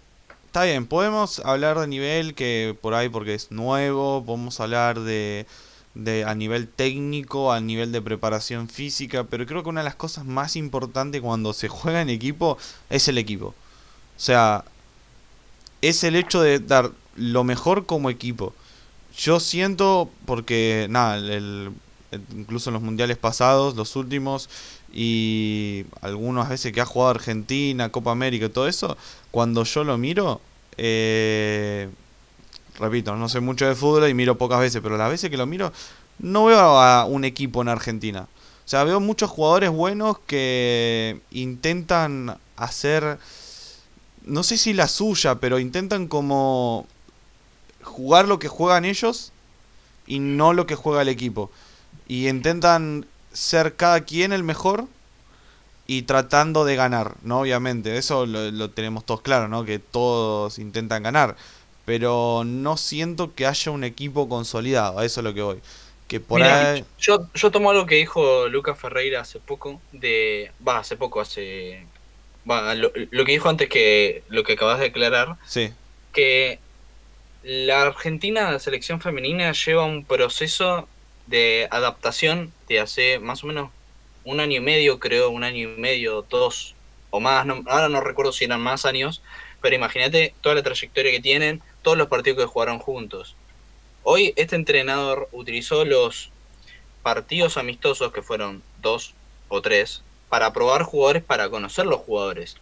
está bien, podemos hablar de nivel que por ahí porque es nuevo, podemos hablar de, de, a nivel técnico, a nivel de preparación física, pero creo que una de las cosas más importantes cuando se juega en equipo es el equipo. O sea, es el hecho de dar lo mejor como equipo. Yo siento, porque nada, incluso en los mundiales pasados, los últimos, y algunas veces que ha jugado Argentina, Copa América y todo eso, cuando yo lo miro, eh, repito, no sé mucho de fútbol y miro pocas veces, pero las veces que lo miro, no veo a un equipo en Argentina. O sea, veo muchos jugadores buenos que intentan hacer, no sé si la suya, pero intentan como jugar lo que juegan ellos y no lo que juega el equipo. Y intentan ser cada quien el mejor y tratando de ganar, ¿no? Obviamente, eso lo, tenemos todos claro, ¿no? Que todos intentan ganar. Pero no siento que haya un equipo consolidado, a eso es lo que voy. Que por ahí... yo, yo tomo algo que dijo Lucas Ferreira hace poco, de... Va, hace poco, hace... Va, lo, lo que dijo antes que lo que acabas de declarar. Sí. Que la Argentina, la selección femenina, lleva un proceso de adaptación de hace más o menos un año y medio, creo, un año y medio, dos o más, ahora no recuerdo si eran más años, pero imagínate toda la trayectoria que tienen, todos los partidos que jugaron juntos. Hoy este entrenador utilizó los partidos amistosos, que fueron dos o tres, para probar jugadores, para conocer los jugadores.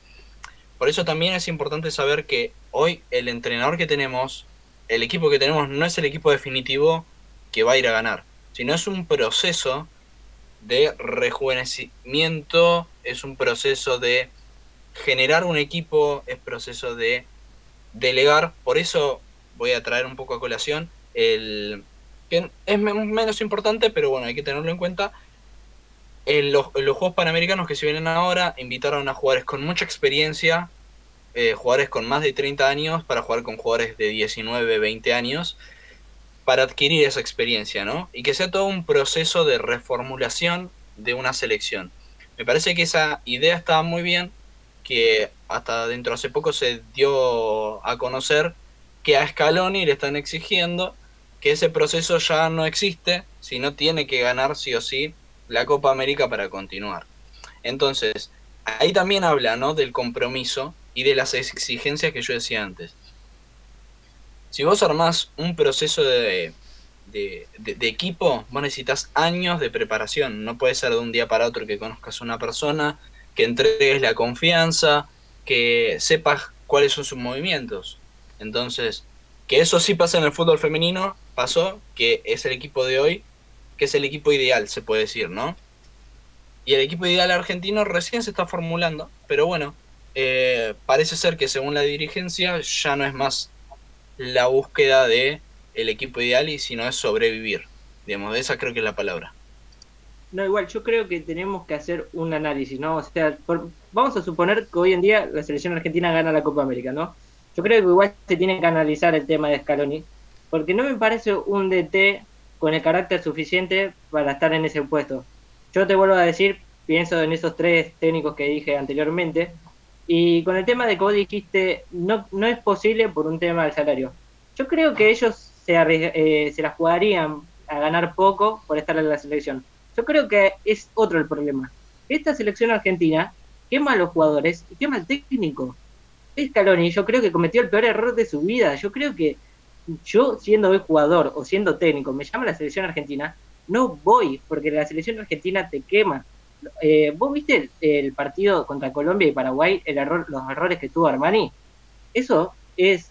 Por eso también es importante saber que hoy el entrenador que tenemos, el equipo que tenemos, no es el equipo definitivo que va a ir a ganar, sino es un proceso de rejuvenecimiento, es un proceso de generar un equipo, es proceso de delegar. Por eso voy a traer un poco a colación el que es menos importante, pero bueno, hay que tenerlo en cuenta. En los, Juegos Panamericanos que se vienen ahora invitaron a jugadores con mucha experiencia, eh, jugadores con más de 30 años, para jugar con jugadores de 19, 20 años para adquirir esa experiencia, ¿no? Y que sea todo un proceso de reformulación de una selección. Me parece que esa idea estaba muy bien, que hasta dentro hace poco se dio a conocer que a Scaloni le están exigiendo que ese proceso ya no existe, sino tiene que ganar sí o sí la Copa América para continuar. Entonces, ahí también habla, ¿no? Del compromiso y de las exigencias que yo decía antes si vos armás un proceso de, de, equipo, vos necesitas años de preparación. No puede ser de un día para otro que conozcas a una persona, que entregues la confianza, que sepas cuáles son sus movimientos. Entonces, que eso sí pasa en el fútbol femenino, pasó, que es el equipo de hoy, que es el equipo ideal, se puede decir, ¿no? Y el equipo ideal argentino recién se está formulando, pero bueno, eh, parece ser que según la dirigencia ya no es más la búsqueda de el equipo ideal y si no es sobrevivir. Digamos, esa creo que es la palabra. No, igual, yo creo que tenemos que hacer un análisis, ¿no? O sea, vamos a suponer que hoy en día la selección argentina gana la Copa América, ¿no? Yo creo que igual se tiene que analizar el tema de Scaloni, porque no me parece un DT con el carácter suficiente para estar en ese puesto. Yo te vuelvo a decir, pienso en esos tres técnicos que dije anteriormente, y con el tema de vos dijiste, no, no es posible por un tema del salario. Yo creo que ellos se, eh, se la jugarían a ganar poco por estar en la selección. Yo creo que es otro el problema. Esta selección argentina quema a los jugadores y quema al técnico. Scaloni yo creo que cometió el peor error de su vida. Yo creo que yo siendo jugador o siendo técnico me llama la selección argentina, no voy porque la selección argentina te quema. Eh, ¿Vos viste el, partido contra Colombia y Paraguay, el error, los errores que tuvo Armani? Eso es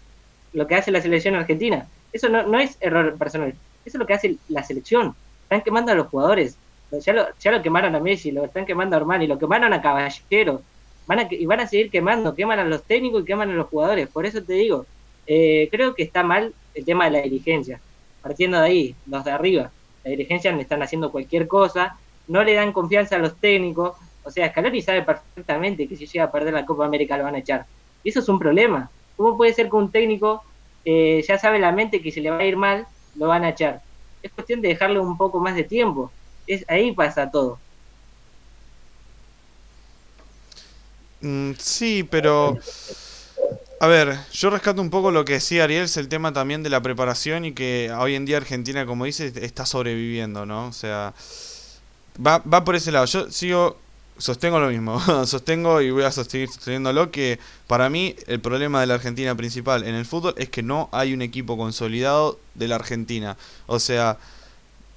lo que hace la selección argentina. Eso no, es error personal, eso es lo que hace la selección. Están quemando a los jugadores. Ya lo, ya lo quemaron a Messi, lo están quemando a Armani, lo quemaron a Caballero. Van a, y van a seguir quemando, queman a los técnicos y queman a los jugadores. Por eso te digo, eh, creo que está mal el tema de la dirigencia. Partiendo de ahí, los de arriba. La dirigencia me están haciendo cualquier cosa no le dan confianza a los técnicos. O sea, Scaloni sabe perfectamente que si llega a perder la Copa América lo van a echar. Y eso es un problema. ¿Cómo puede ser que un técnico eh, ya sabe la mente que si le va a ir mal, lo van a echar? Es cuestión de dejarle un poco más de tiempo. Es, ahí pasa todo. Mm, sí, pero... A ver, yo rescato un poco lo que decía Ariel, es el tema también de la preparación y que hoy en día Argentina, como dice, está sobreviviendo, ¿no? O sea, va, va por ese lado. Yo sigo, sostengo lo mismo, sostengo y voy a seguir sosteniéndolo, que para mí el problema de la Argentina principal en el fútbol es que no hay un equipo consolidado de la Argentina. O sea,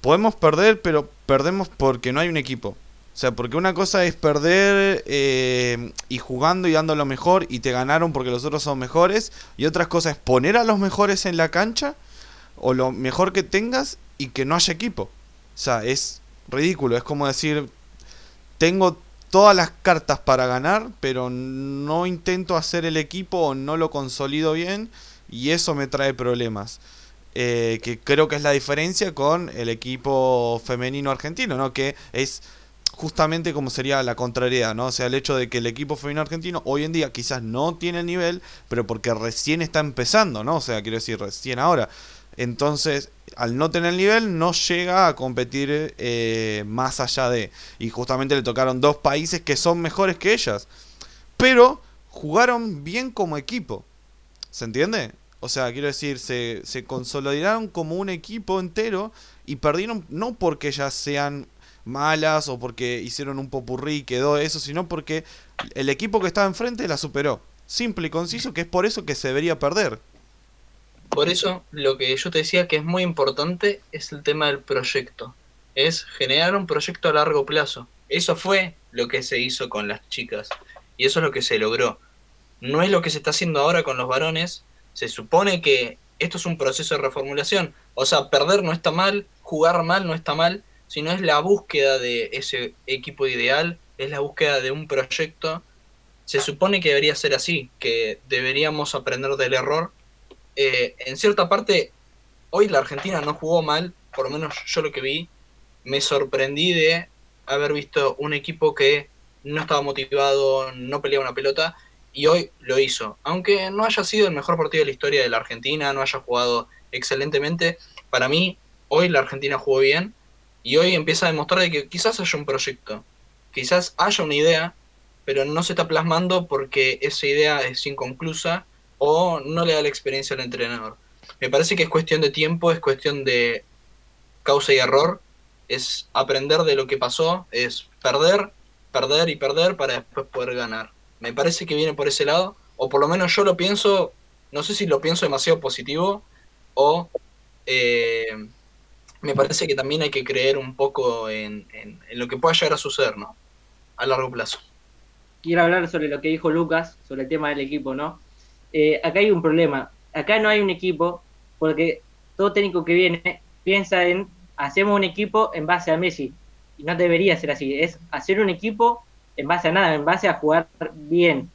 podemos perder, pero perdemos porque no hay un equipo. O sea, porque una cosa es perder eh, y jugando y dando lo mejor y te ganaron porque los otros son mejores. Y otra cosa es poner a los mejores en la cancha o lo mejor que tengas y que no haya equipo. O sea, es ridículo. Es como decir, tengo todas las cartas para ganar, pero no intento hacer el equipo o no lo consolido bien y eso me trae problemas. Eh, que creo que es la diferencia con el equipo femenino argentino, ¿no? Que es justamente como sería la contrariedad, ¿no? O sea, el hecho de que el equipo femenino argentino hoy en día quizás no tiene el nivel, pero porque recién está empezando, ¿no? O sea, quiero decir, recién ahora. Entonces, al no tener el nivel, no llega a competir eh, más allá de. Y justamente le tocaron dos países que son mejores que ellas. Pero jugaron bien como equipo. ¿Se entiende? O sea, quiero decir, se, se consolidaron como un equipo entero y perdieron no porque ellas sean malas o porque hicieron un popurrí y quedó eso, sino porque el equipo que estaba enfrente la superó. Simple y conciso, que es por eso que se debería perder. Por eso, lo que yo te decía que es muy importante es el tema del proyecto. Es generar un proyecto a largo plazo. Eso fue lo que se hizo con las chicas. Y eso es lo que se logró. No es lo que se está haciendo ahora con los varones. Se supone que esto es un proceso de reformulación. O sea, perder no está mal, jugar mal no está mal, sino es la búsqueda de ese equipo ideal, es la búsqueda de un proyecto. Se supone que debería ser así, que deberíamos aprender del error. Eh, en cierta parte, hoy la Argentina no jugó mal, por lo menos yo lo que vi, me sorprendí de haber visto un equipo que no estaba motivado, no peleaba una pelota, y hoy lo hizo. Aunque no haya sido el mejor partido de la historia de la Argentina, no haya jugado excelentemente, para mí hoy la Argentina jugó bien y hoy empieza a demostrar de que quizás haya un proyecto, quizás haya una idea, pero no se está plasmando porque esa idea es inconclusa o no le da la experiencia al entrenador. Me parece que es cuestión de tiempo, es cuestión de causa y error, es aprender de lo que pasó, es perder, perder y perder para después poder ganar. Me parece que viene por ese lado, o por lo menos yo lo pienso, no sé si lo pienso demasiado positivo o eh, me parece que también hay que creer un poco en, lo que pueda llegar a suceder, ¿no? A largo plazo. Quiero hablar sobre lo que dijo Lucas, sobre el tema del equipo, ¿no? Eh, acá hay un problema. Acá no hay un equipo porque todo técnico que viene piensa en hacemos un equipo en base a Messi. Y no debería ser así. Es hacer un equipo en base a nada, en base a jugar bien.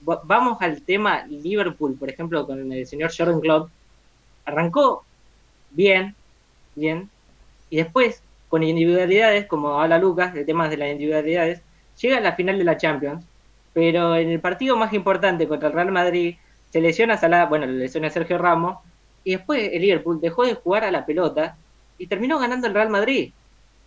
Vamos al tema Liverpool, por ejemplo, con el señor Jordan Klopp. Arrancó bien, bien, y después, con individualidades, como habla Lucas, de temas de las individualidades, llega a la final de la Champions, pero en el partido más importante contra el Real Madrid, se lesiona Salah, bueno, le lesiona a Sergio Ramos, y después el Liverpool dejó de jugar a la pelota y terminó ganando el Real Madrid.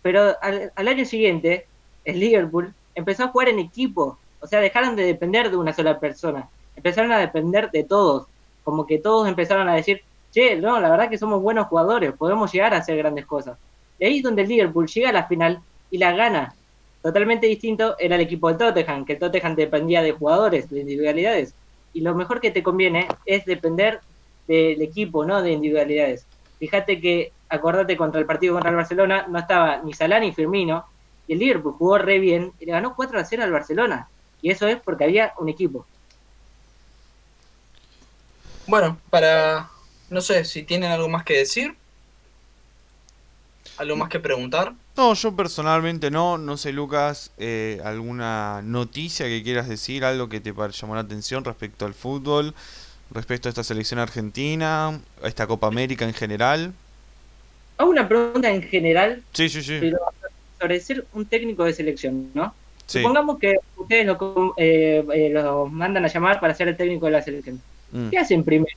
Pero al, al año siguiente, el Liverpool empezó a jugar en equipo, o sea, dejaron de depender de una sola persona, empezaron a depender de todos, como que todos empezaron a decir, che, no, la verdad que somos buenos jugadores, podemos llegar a hacer grandes cosas. Y ahí es donde el Liverpool llega a la final y la gana. Totalmente distinto era el equipo del Tottenham, que el Tottenham dependía de jugadores, de individualidades. Y lo mejor que te conviene es depender del equipo, no de individualidades. Fíjate que, acordate, contra el partido contra el Barcelona no estaba ni Salah ni Firmino, y el Liverpool jugó re bien y le ganó 4 a 0 al Barcelona. Y eso es porque había un equipo. Bueno, para. No sé si tienen algo más que decir. ¿Algo más que preguntar? No, yo personalmente no. No sé, Lucas, eh, alguna noticia que quieras decir, algo que te llamó la atención respecto al fútbol, respecto a esta selección argentina, a esta Copa América en general. Hago una pregunta en general. Sí, sí, sí. Pero sobre ser un técnico de selección, ¿no? Supongamos que ustedes lo, eh, eh, lo, mandan a llamar para ser el técnico de la selección. Mm. ¿Qué hacen primero?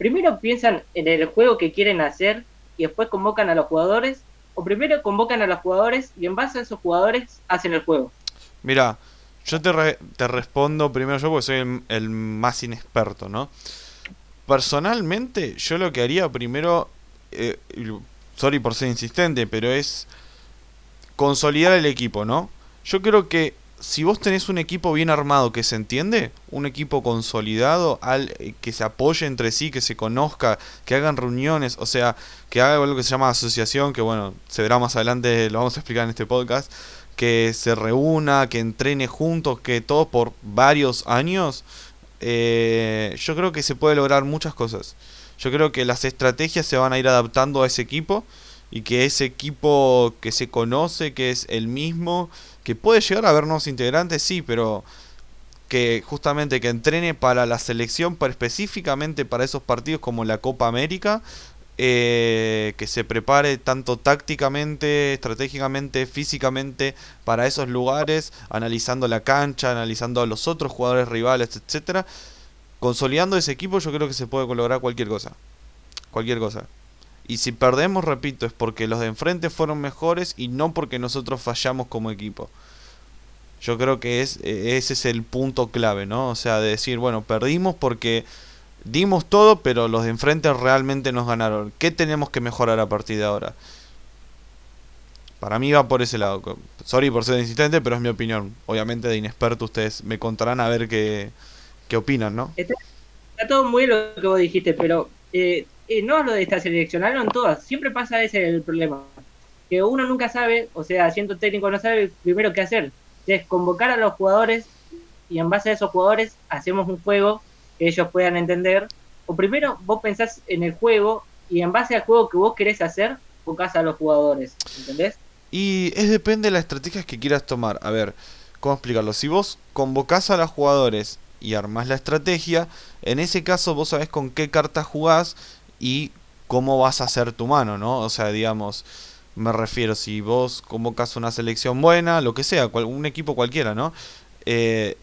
Primero piensan en el juego que quieren hacer y después convocan a los jugadores o primero convocan a los jugadores y en base a esos jugadores hacen el juego? Mira, Yo te, respondo primero yo porque soy el, el, más inexperto, ¿no? Personalmente, yo lo que haría primero, eh, sorry por ser insistente, pero es consolidar el equipo, ¿no? Yo creo que si vos tenés un equipo bien armado que se entiende, un equipo consolidado, al, eh, que se apoye entre sí, que se conozca, que hagan reuniones, o sea, que haga algo que se llama asociación, que bueno, se verá más adelante, lo vamos a explicar en este podcast, que se reúna, que entrene juntos, que todo por varios años, eh, yo creo que se puede lograr muchas cosas. Yo creo que las estrategias se van a ir adaptando a ese equipo y que ese equipo que se conoce, que es el mismo, que puede llegar a vernos integrantes, sí, pero que justamente que entrene para la selección, para específicamente para esos partidos como la Copa América, eh, que se prepare tanto tácticamente, estratégicamente, físicamente para esos lugares, analizando la cancha, analizando a los otros jugadores rivales, etcétera. Consolidando ese equipo, yo creo que se puede lograr cualquier cosa. Cualquier cosa. Y si perdemos, repito, es porque los de enfrente fueron mejores y no porque nosotros fallamos como equipo. Yo creo que es, e, ese es el punto clave, ¿no? O sea, de decir, bueno, perdimos porque dimos todo, pero los de enfrente realmente nos ganaron. ¿Qué tenemos que mejorar a partir de ahora? Para mí va por ese lado. Sorry por ser insistente, pero es mi opinión. Obviamente de inexperto ustedes me contarán a ver qué, qué opinan, ¿no? Está, todo muy lo que vos dijiste, pero eh, eh, no lo de esta seleccionaron todas. Siempre pasa ese el problema. Que uno nunca sabe, o sea, siendo técnico no sabe primero qué hacer. Es convocar a los jugadores y en base a esos jugadores hacemos un juego que ellos puedan entender. O primero vos pensás en el juego y en base al juego que vos querés hacer, convocás a los jugadores. ¿Entendés? Y es depende de las estrategias que quieras tomar. A ver, ¿cómo explicarlo? Si vos convocás a los jugadores y armás la estrategia, en ese caso vos sabés con qué cartas jugás y cómo vas a hacer tu mano, ¿no? O sea, digamos, me refiero, si vos convocas una selección buena, lo que sea, un equipo cualquiera, ¿no? Eh,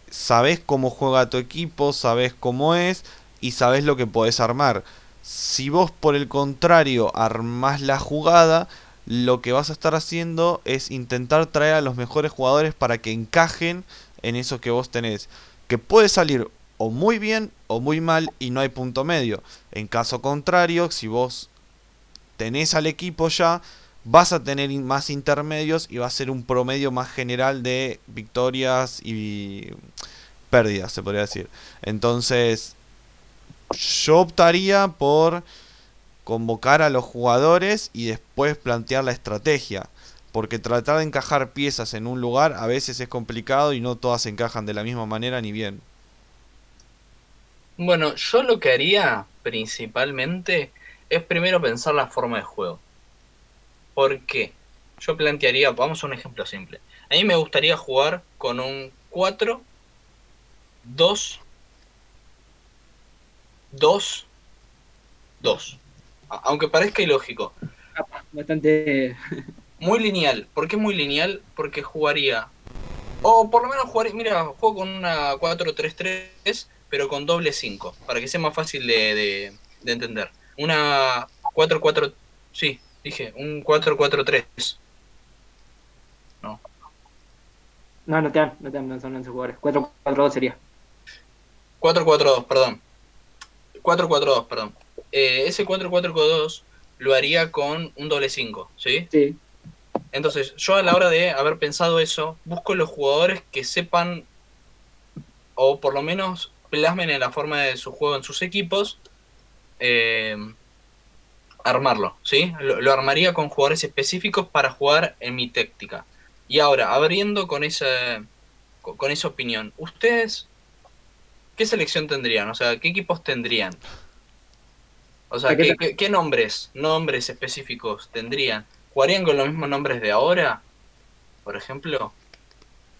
cómo juega tu equipo, sabés cómo es y sabés lo que podés armar. Si vos por el contrario armás la jugada, lo que vas a estar haciendo es intentar traer a los mejores jugadores para que encajen en eso que vos tenés. Que puede salir o muy bien o muy mal y no hay punto medio. En caso contrario, si vos tenés al equipo ya, vas a tener más intermedios y va a ser un promedio más general de victorias y pérdidas, se podría decir. Entonces, yo optaría por convocar a los jugadores y después plantear la estrategia. Porque tratar de encajar piezas en un lugar a veces es complicado y no todas encajan de la misma manera ni bien. Bueno, yo lo que haría principalmente es primero pensar la forma de juego. ¿Por qué? Yo plantearía, vamos a un ejemplo simple. A mí me gustaría jugar con un 4, 2, 2, 2. Aunque parezca ilógico. Bastante. Muy lineal. ¿Por qué muy lineal? Porque jugaría. O por lo menos jugaría. Mira, juego con una 4-3-3 pero con doble 5, para que sea más fácil de, de, entender. Una 4-4, sí, dije, un 4-4-3. No. No, no te dan, no te dan, no son 11 jugadores. 4-4-2 sería. 4-4-2, perdón. 4-4-2, perdón. Eh, ese 4-4-2 lo haría con un doble 5, ¿sí? Sí. Entonces, yo a la hora de haber pensado eso, busco los jugadores que sepan, o por lo menos plasmen en la forma de su juego en sus equipos, eh, armarlo, ¿sí? Lo, armaría con jugadores específicos para jugar en mi táctica. Y ahora, abriendo con esa, con, esa opinión, ¿ustedes qué selección tendrían? O sea, ¿qué equipos tendrían? O sea, ¿qué, qué nombres, nombres específicos tendrían? ¿Jugarían con los mismos nombres de ahora? Por ejemplo.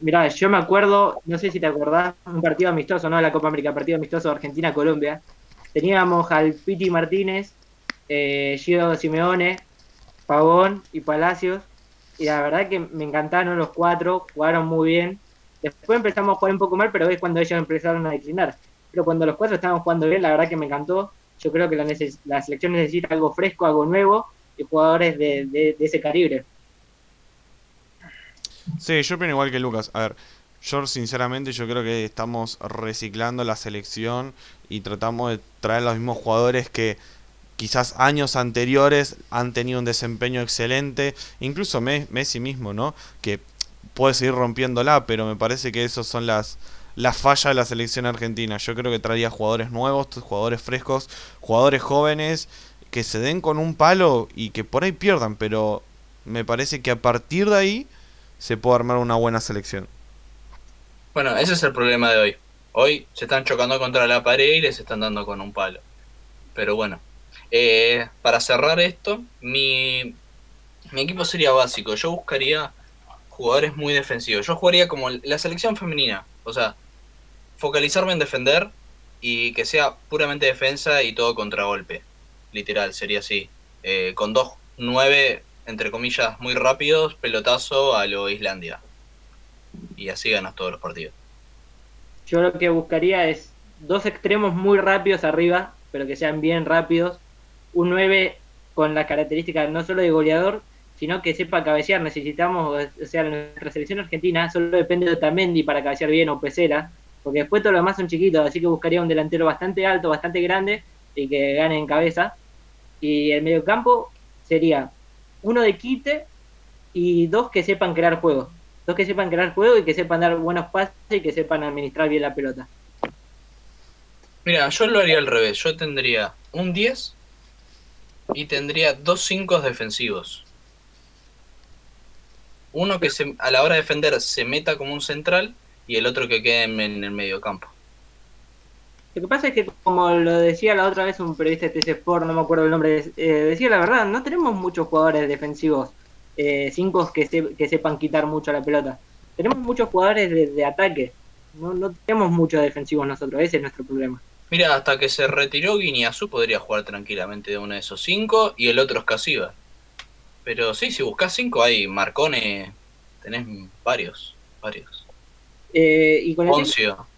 Mirá, yo me acuerdo, no sé si te acordás, un partido amistoso, ¿no? De la Copa América, partido amistoso Argentina-Colombia. Teníamos al Piti Martínez, eh, Gio Simeone, Pavón y Palacios. Y la verdad que me encantaron los cuatro, jugaron muy bien. Después empezamos a jugar un poco mal, pero es cuando ellos empezaron a declinar. Pero cuando los cuatro estaban jugando bien, la verdad que me encantó. Yo creo que la, la selección necesita algo fresco, algo nuevo y jugadores de ese calibre. Sí, yo opino igual que Lucas. A ver, Yo sinceramente yo creo que estamos reciclando la selección y tratamos de traer los mismos jugadores que quizás años anteriores han tenido un desempeño excelente, incluso Messi mismo, ¿no? Que puede seguir rompiéndola, pero me parece que esas son las las fallas de la selección argentina. Yo creo que traería jugadores nuevos, jugadores frescos, jugadores jóvenes que se den con un palo y que por ahí pierdan, pero me parece que a partir de ahí se puede armar una buena selección. Bueno, ese es el problema de hoy. Hoy se están chocando contra la pared y les están dando con un palo. Pero bueno, eh, para cerrar esto, mi, mi equipo sería básico. Yo buscaría jugadores muy defensivos. Yo jugaría como la selección femenina. O sea, focalizarme en defender y que sea puramente defensa y todo contragolpe. Literal, sería así. Eh, con dos nueve, entre comillas, muy rápidos, pelotazo a lo Islandia. Y así ganas todos los partidos. Yo lo que buscaría es dos extremos muy rápidos arriba, pero que sean bien rápidos. Un 9 con las características no solo de goleador, sino que sepa cabecear. Necesitamos, o sea, nuestra selección argentina solo depende de Otamendi para cabecear bien o Pesera, porque después todos los demás son chiquitos, así que buscaría un delantero bastante alto, bastante grande y que gane en cabeza. Y el mediocampo sería uno de quite y dos que sepan crear juego. Dos que sepan crear juego y que sepan dar buenos pases y que sepan administrar bien la pelota. Mira, yo lo haría al revés. Yo tendría un 10 y tendría dos 5 defensivos. Uno que se, a la hora de defender se meta como un central y el otro que quede en, el medio campo. Lo que pasa es que, como lo decía la otra vez un periodista de TC Sport, no me acuerdo el nombre, eh, decía la verdad, no tenemos muchos jugadores defensivos, eh, cinco que, que sepan quitar mucho la pelota. Tenemos muchos jugadores de, ataque, no, no tenemos muchos defensivos nosotros, ese es nuestro problema. Mira, hasta que se retiró Guiñazú podría jugar tranquilamente de uno de esos cinco y el otro es Casiva. Pero sí, si buscas cinco hay Marcone, tenés varios, varios. Eh, y con Poncio. El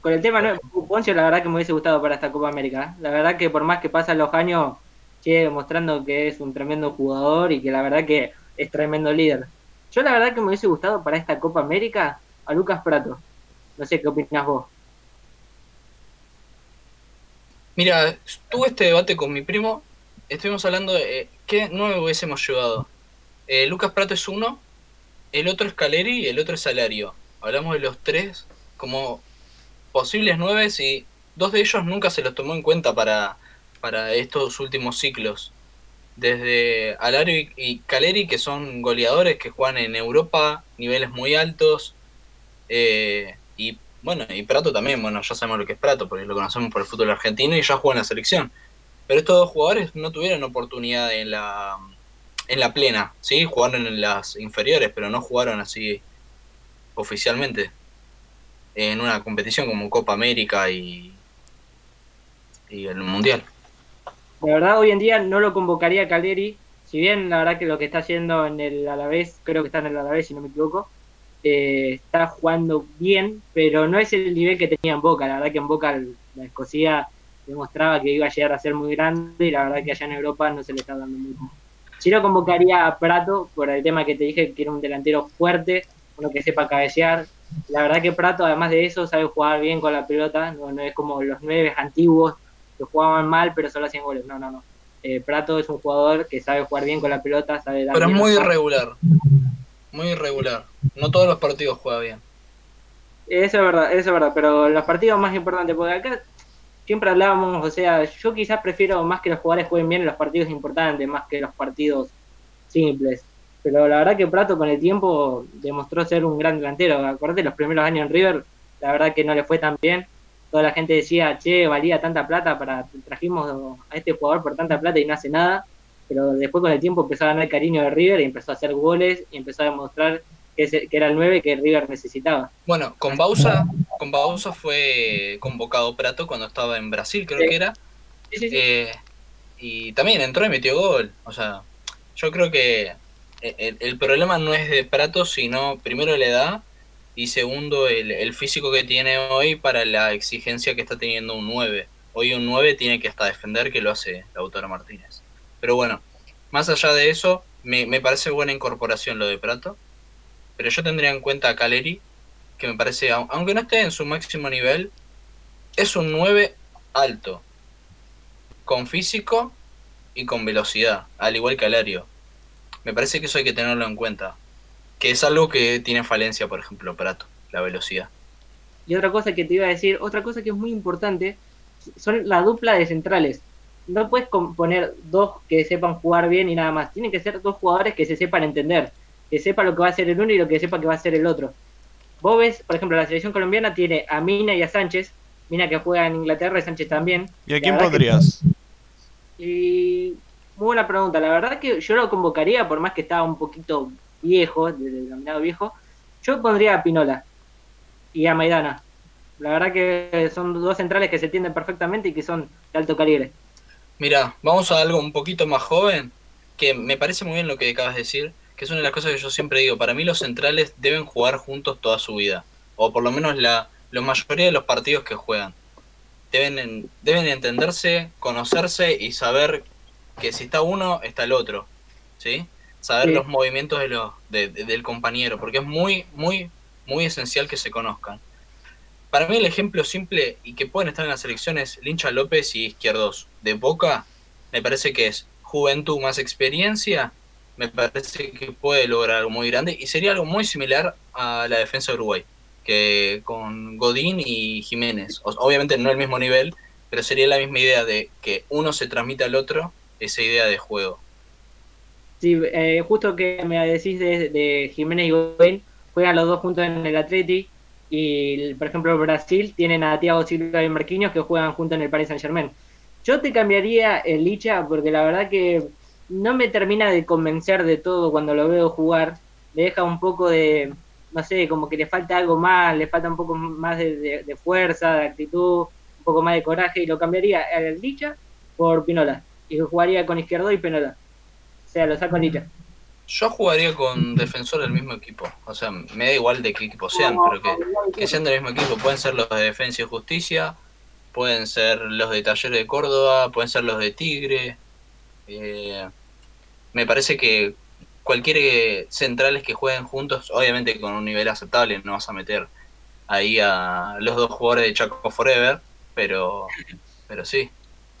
con el tema, no, Poncio la verdad que me hubiese gustado para esta Copa América. La verdad que por más que pasan los años, sigue demostrando que es un tremendo jugador y que la verdad que es tremendo líder. Yo la verdad que me hubiese gustado para esta Copa América a Lucas Prato. No sé qué opinas vos. Mira, tuve este debate con mi primo. Estuvimos hablando de eh, qué nueve hubiésemos llevado. Eh, Lucas Prato es uno, el otro es Caleri y el otro es Salario hablamos de los tres como posibles nueve y dos de ellos nunca se los tomó en cuenta para, para estos últimos ciclos. Desde Alario y Caleri, que son goleadores que juegan en Europa, niveles muy altos. Eh, y bueno, y Prato también, bueno, ya sabemos lo que es Prato, porque lo conocemos por el fútbol argentino y ya juega en la selección. Pero estos dos jugadores no tuvieron oportunidad en la, en la plena, ¿sí? Jugaron en las inferiores, pero no jugaron así oficialmente en una competición como Copa América y, y el Mundial. La verdad, hoy en día no lo convocaría Caleri, si bien la verdad que lo que está haciendo en el Alavés, creo que está en el Alavés si no me equivoco, eh, está jugando bien, pero no es el nivel que tenía en Boca. La verdad que en Boca la Escocia demostraba que iba a llegar a ser muy grande y la verdad que allá en Europa no se le está dando bien. Si lo convocaría a Prato, por el tema que te dije que era un delantero fuerte, uno que sepa cabecear. La verdad que Prato, además de eso, sabe jugar bien con la pelota, no, es como los nueve antiguos que jugaban mal pero solo hacían goles, no, no, no. Eh, Prato es un jugador que sabe jugar bien con la pelota, sabe dar Pero es muy irregular, muy irregular. No todos los partidos juega bien. Eso es verdad, eso es verdad, pero los partidos más importantes, porque acá siempre hablábamos, o sea, yo quizás prefiero más que los jugadores jueguen bien en los partidos importantes, más que los partidos simples. Pero la verdad que Prato con el tiempo demostró ser un gran delantero. Acuérdate, los primeros años en River, la verdad que no le fue tan bien. Toda la gente decía, che, valía tanta plata para. Trajimos a este jugador por tanta plata y no hace nada. Pero después con el tiempo empezó a ganar el cariño de River y empezó a hacer goles y empezó a demostrar que, era el 9 que River necesitaba. Bueno, con Bausa, con Bausa fue convocado Prato cuando estaba en Brasil, creo que era. Eh, y también entró y metió gol. O sea, yo creo que el, problema no es de Prato, sino primero la edad y segundo el, físico que tiene hoy para la exigencia que está teniendo un 9. Hoy un 9 tiene que hasta defender que lo hace Lautaro Martínez. Pero bueno, más allá de eso, me, parece buena incorporación lo de Prato. Pero yo tendría en cuenta a Caleri, que me parece, aunque no esté en su máximo nivel, es un 9 alto, con físico y con velocidad, al igual que Alario. Me parece que eso hay que tenerlo en cuenta, que es algo que tiene falencia, por ejemplo, Prato, la velocidad. Y otra cosa que te iba a decir, otra cosa que es muy importante, son la dupla de centrales. No puedes poner dos que sepan jugar bien y nada más. Tienen que ser dos jugadores que se sepan entender, que sepan lo que va a hacer el uno y lo que sepa que va a hacer el otro. Vos ves, por ejemplo, la selección colombiana tiene a Mina y a Sánchez. Mina que juega en Inglaterra y Sánchez también. ¿Y a quién pondrías? Y muy buena pregunta. La verdad que yo lo convocaría, por más que estaba un poquito viejo, denominado viejo. Yo pondría a Pinola y a Maidana. La verdad que son dos centrales que se entienden perfectamente y que son de alto calibre. Mira, vamos a algo un poquito más joven, que me parece muy bien lo que acabas de decir, que es una de las cosas que yo siempre digo. Para mí los centrales deben jugar juntos toda su vida, o por lo menos la, la mayoría de los partidos que juegan. Deben, deben entenderse, conocerse y saber que si está uno, está el otro. ¿Sí? Saber los movimientos de los, del compañero, porque es muy, muy, muy esencial que se conozcan. Para mí el ejemplo simple y que pueden estar en las elecciones Lincha López y Izquierdos de Boca, me parece que es juventud más experiencia, me parece que puede lograr algo muy grande y sería algo muy similar a la defensa de Uruguay, que con Godín y Jiménez. obviamente no el mismo nivel, pero sería la misma idea de que uno se transmite al otro esa idea de juego. Sí, eh, justo que me decís de, Jiménez y Godín, juegan los dos juntos en el Atleti y, por ejemplo, Brasil tienen a Thiago Silva y Marquinhos que juegan juntos en el Paris Saint Germain. Yo te cambiaría el Licha porque la verdad que no me termina de convencer de todo cuando lo veo jugar. Le deja un poco de, no sé, como que le falta algo más, le falta un poco más de, fuerza, de actitud, un poco más de coraje y lo cambiaría el Licha por Pinola y jugaría con Izquierdo y Pinola. O sea, lo saco. Yo jugaría con defensor del mismo equipo. O sea, me da igual de qué equipo sean, pero que, sean del mismo equipo. Pueden ser los de Defensa y Justicia, pueden ser los de Talleres de Córdoba, pueden ser los de Tigre. Eh, me parece que cualquier centrales que jueguen juntos, obviamente con un nivel aceptable, no vas a meter ahí a los dos jugadores de Chaco Forever, pero, pero sí,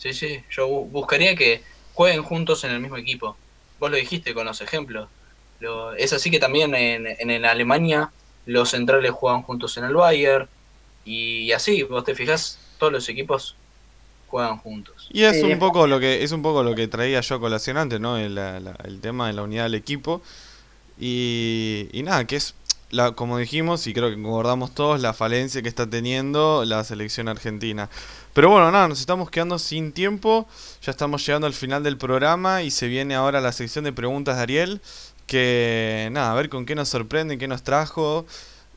sí, sí. Yo buscaría que jueguen juntos en el mismo equipo vos lo dijiste con los ejemplos. es así que también en, en, Alemania los centrales juegan juntos en el Bayern y así, vos te fijas, todos los equipos juegan juntos. Y es un poco lo que es un poco lo que traía yo a colación antes, ¿no? El, el tema de la unidad del equipo y, y nada, que es la, como dijimos y creo que concordamos todos la falencia que está teniendo la selección argentina. Pero bueno, nada, nos estamos quedando sin tiempo. Ya estamos llegando al final del programa y se viene ahora la sección de preguntas de Ariel. Que nada, a ver con qué nos sorprende, qué nos trajo.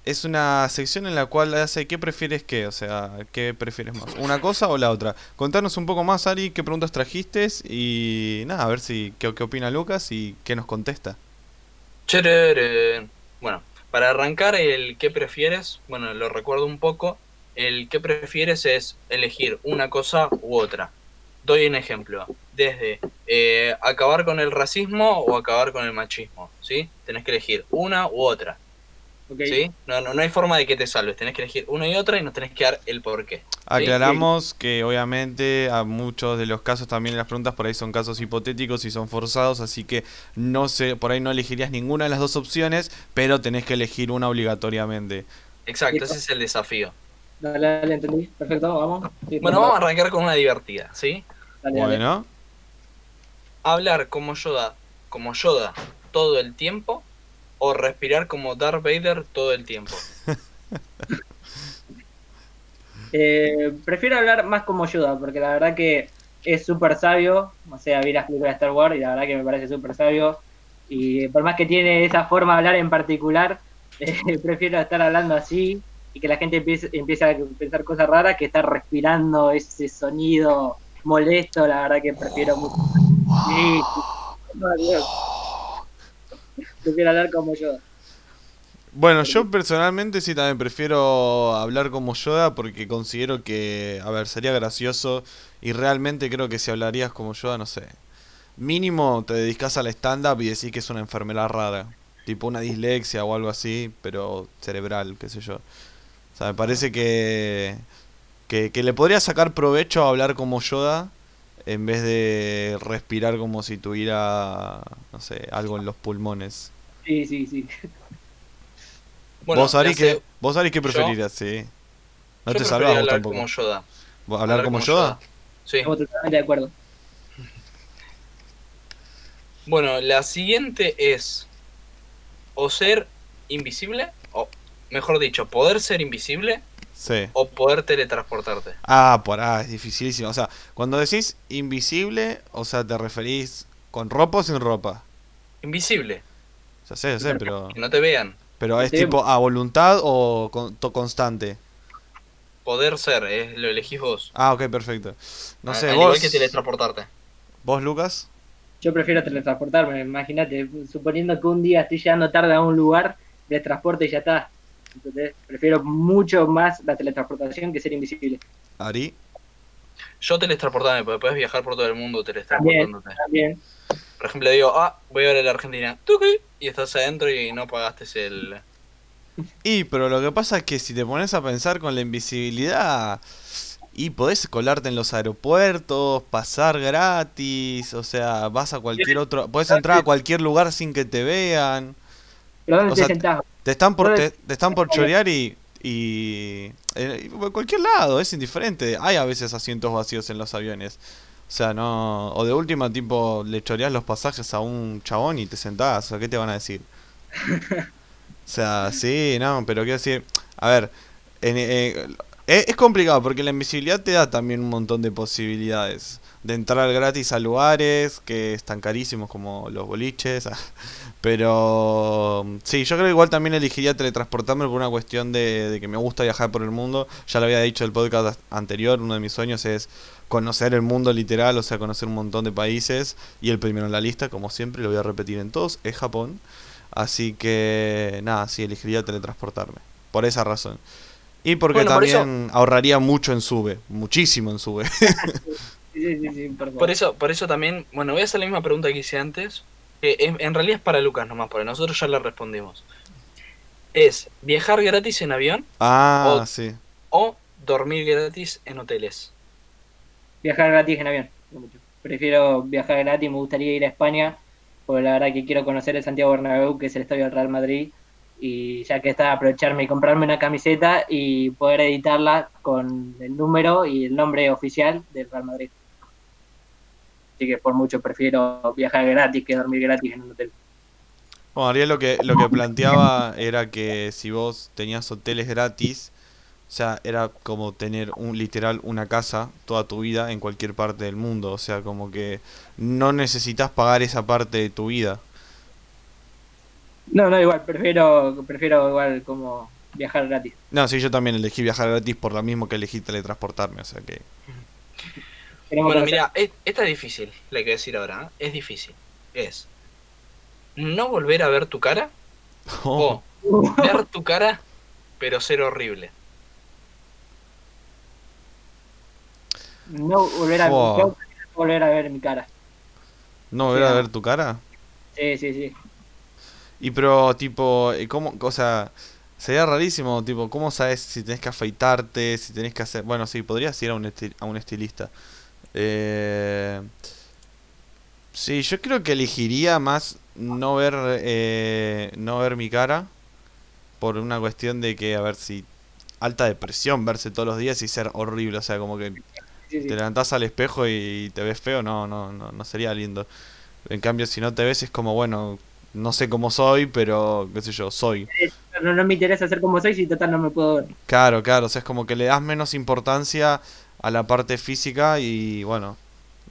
Es una sección en la cual hace qué prefieres qué, o sea, qué prefieres más, una cosa o la otra. Contanos un poco más, Ari, qué preguntas trajiste y nada, a ver si qué, qué opina Lucas y qué nos contesta. Bueno, para arrancar el qué prefieres, bueno, lo recuerdo un poco, el que prefieres es elegir una cosa u otra. Doy un ejemplo, desde eh, acabar con el racismo o acabar con el machismo, ¿sí? Tenés que elegir una u otra. ¿Sí? No, no, hay forma de que te salves, tenés que elegir una y otra y nos tenés que dar el porqué. Aclaramos que obviamente a muchos de los casos también las preguntas por ahí son casos hipotéticos y son forzados, así que no sé, por ahí no elegirías ninguna de las dos opciones, pero tenés que elegir una obligatoriamente. Exacto, ese es el desafío. Dale, dale, entendí. Perfecto, vamos. bueno, vamos a arrancar con una divertida, ¿sí? bueno. Hablar como Yoda, como Yoda todo el tiempo o respirar como Darth Vader todo el tiempo. eh, prefiero hablar más como Yoda, porque la verdad que es súper sabio. O sea, vi las películas de Star Wars y la verdad que me parece súper sabio. Y por más que tiene esa forma de hablar en particular, eh, prefiero estar hablando así y que la gente empiece, empiece a pensar cosas raras que estar respirando ese sonido molesto, la verdad que prefiero mucho. Sí, prefiero hablar como Yoda. Bueno, yo personalmente sí también prefiero hablar como Yoda porque considero que, a ver, sería gracioso y realmente creo que si hablarías como Yoda, no sé, mínimo te dedicas al stand-up y decís que es una enfermedad rara. tipo una dislexia o algo así, pero cerebral, qué sé yo. O sea, me parece que, que, que le podría sacar provecho a hablar como Yoda en vez de respirar como si tuviera, no sé, algo en los pulmones. Sí, sí, sí. Bueno, ¿Vos, Ari, se- vos, Ari, qué yo- preferirías? Sí. No yo te salvás hablar tampoco. como Yoda. ¿Vos ¿Hablar, como, Yoda? Sí. Estamos totalmente de acuerdo. Bueno, la siguiente es o ser invisible, mejor dicho, poder ser invisible Sí. o poder teletransportarte. Ah, por ah, es dificilísimo. O sea, cuando decís invisible, o sea, te referís con ropa o sin ropa. Invisible, Ya sé, ya sé, pero, que no te vean. pero es Sí. tipo a voluntad o con- to- constante. Poder ser, es, lo elegís vos. Ah, ok, perfecto. No A- sé, al vos, igual que teletransportarte. vos, Lucas. Yo prefiero teletransportarme, imagínate, suponiendo que un día estoy llegando tarde a un lugar, teletransporte y ya está. Prefiero mucho más la teletransportación que ser invisible. Ari. Yo teletransportarme, porque puedes viajar por todo el mundo teletransportándote. También. Por ejemplo, digo, ah, voy a ver a la Argentina. Tuki, Y estás adentro y no pagaste el... Y, pero lo que pasa es que si te pones a pensar con la invisibilidad, y podés colarte en los aeropuertos, pasar gratis, o sea, vas a cualquier otro, podés entrar a cualquier lugar sin que te vean. ¿Pero dónde O te sea, sentás? Te están por, te, están por chorear y, y en cualquier lado, es indiferente. Hay a veces asientos vacíos en los aviones. O sea, no, o de última tipo le choreás los pasajes a un chabón y te sentás, o ¿qué te van a decir? O sea, sí, no, pero quiero decir, a ver, en- eh, es, es complicado porque la invisibilidad te da también un montón de posibilidades. De entrar gratis a lugares que están carísimos como los boliches. Pero sí, yo creo que igual también elegiría teletransportarme por una cuestión de, de que me gusta viajar por el mundo. Ya lo había dicho en el podcast anterior, uno de mis sueños es conocer el mundo literal, o sea, conocer un montón de países. Y el primero en la lista, como siempre, lo voy a repetir en todos, es Japón. Así que nada, sí, elegiría teletransportarme. Por esa razón. Y porque Bueno, por también ahorraría mucho en sube, muchísimo en sube. Sí, sí, sí, sí, por eso, por eso también, bueno, voy a hacer la misma pregunta que hice antes. Que en, en realidad es para Lucas nomás, porque nosotros ya la respondimos. Es viajar gratis en avión ah, O- sí. o dormir gratis en hoteles. Viajar gratis en avión. Prefiero viajar gratis, me gustaría ir a España, porque la verdad que quiero conocer el Santiago Bernabéu, que es el estadio del Real Madrid, y ya que está, aprovecharme y comprarme una camiseta y poder editarla con el número y el nombre oficial del Real Madrid. Así que por mucho prefiero viajar gratis que dormir gratis en un hotel. Bueno, Ariel lo que, lo que planteaba era que si vos tenías hoteles gratis, o sea, era como tener un literal una casa toda tu vida en cualquier parte del mundo. O sea, como que no necesitas pagar esa parte de tu vida. No, no, igual, prefiero, prefiero igual como viajar gratis. No, sí, yo también elegí viajar gratis por lo mismo que elegí teletransportarme. O sea que. Bueno, mira, e- esta es difícil, la que decir ahora. ¿eh? Es difícil. Es no volver a ver tu cara Oh, o ver tu cara, pero ser horrible. no volver a, no volver a ver mi cara. ¿No volver a ver tu cara? Sí, sí, sí. Y pero, tipo, eh, ¿cómo? O sea, sería rarísimo, tipo, ¿cómo sabes si tenés que afeitarte, si tenés que hacer... Bueno, sí, podrías ir a un, esti- a un estilista. Eh... Sí, yo creo que elegiría más no ver, eh, no ver mi cara por una cuestión de que, a ver, si... Alta depresión verse todos los días y ser horrible, o sea, como que te levantás al espejo y te ves feo, no, no, no, no sería lindo. En cambio, si no te ves es como, bueno, no sé cómo soy, pero qué sé yo, soy. No, no me interesa ser como soy si total no me puedo ver. Claro, claro, o sea, es como que le das menos importancia a la parte física y bueno,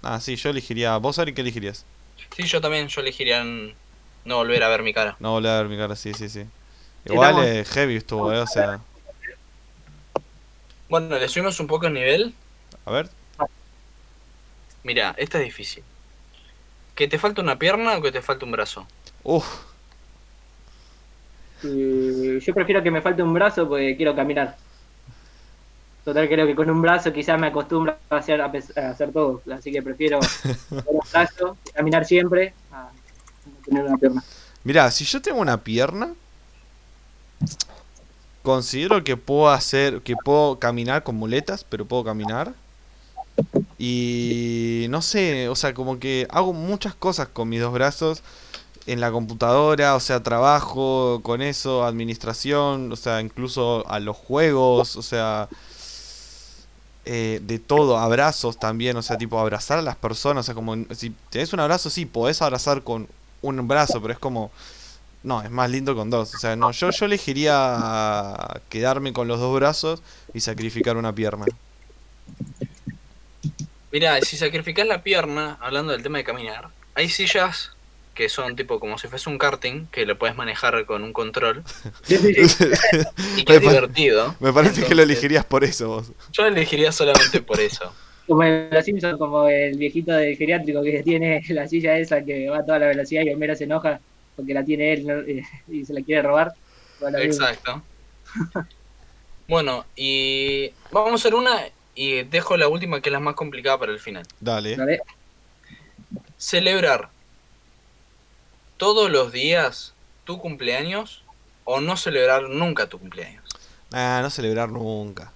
ah, sí, yo elegiría, vos Ari, ¿qué elegirías? Sí, yo también, yo elegiría no volver a ver mi cara. No volver a ver mi cara, sí, sí, sí. Igual estamos- eh, heavy estuvo, eh, o sea, Bueno, le subimos un poco el nivel. a ver, Mira, esta es difícil. ¿Que te falta una pierna o que te falta un brazo? Eh, yo prefiero que me falte un brazo porque quiero caminar. Total, creo que con un brazo quizás me acostumbro a hacer, a hacer todo. Así que prefiero un brazo, caminar siempre, a no tener una pierna. Mirá, si yo tengo una pierna, considero que puedo hacer, que puedo caminar con muletas, pero puedo caminar. Y no sé, o sea, como que hago muchas cosas con mis dos brazos en la computadora, o sea, trabajo con eso, administración, o sea, incluso a los juegos, o sea, eh, de todo, abrazos también, o sea, tipo abrazar a las personas, o sea, como si tenés un abrazo, sí, podés abrazar con un brazo, pero es como, no, es más lindo con dos, o sea, no, yo, yo elegiría quedarme con los dos brazos y sacrificar una pierna. Mira, si sacrificás la pierna, hablando del tema de caminar, hay sillas que son tipo como si fuese un karting, que lo puedes manejar con un control. y que es divertido. Me parece que lo elegirías por eso vos. Yo lo elegiría solamente por eso. Como el Simpson, como el viejito del geriátrico que tiene la silla esa que va a toda la velocidad y Homero se enoja porque la tiene él y se la quiere robar. Exacto. bueno, y vamos a hacer una y dejo la última que es la más complicada para el final. Dale. Celebrar todos los días tu cumpleaños o no celebrar nunca tu cumpleaños. Ah, no celebrar nunca.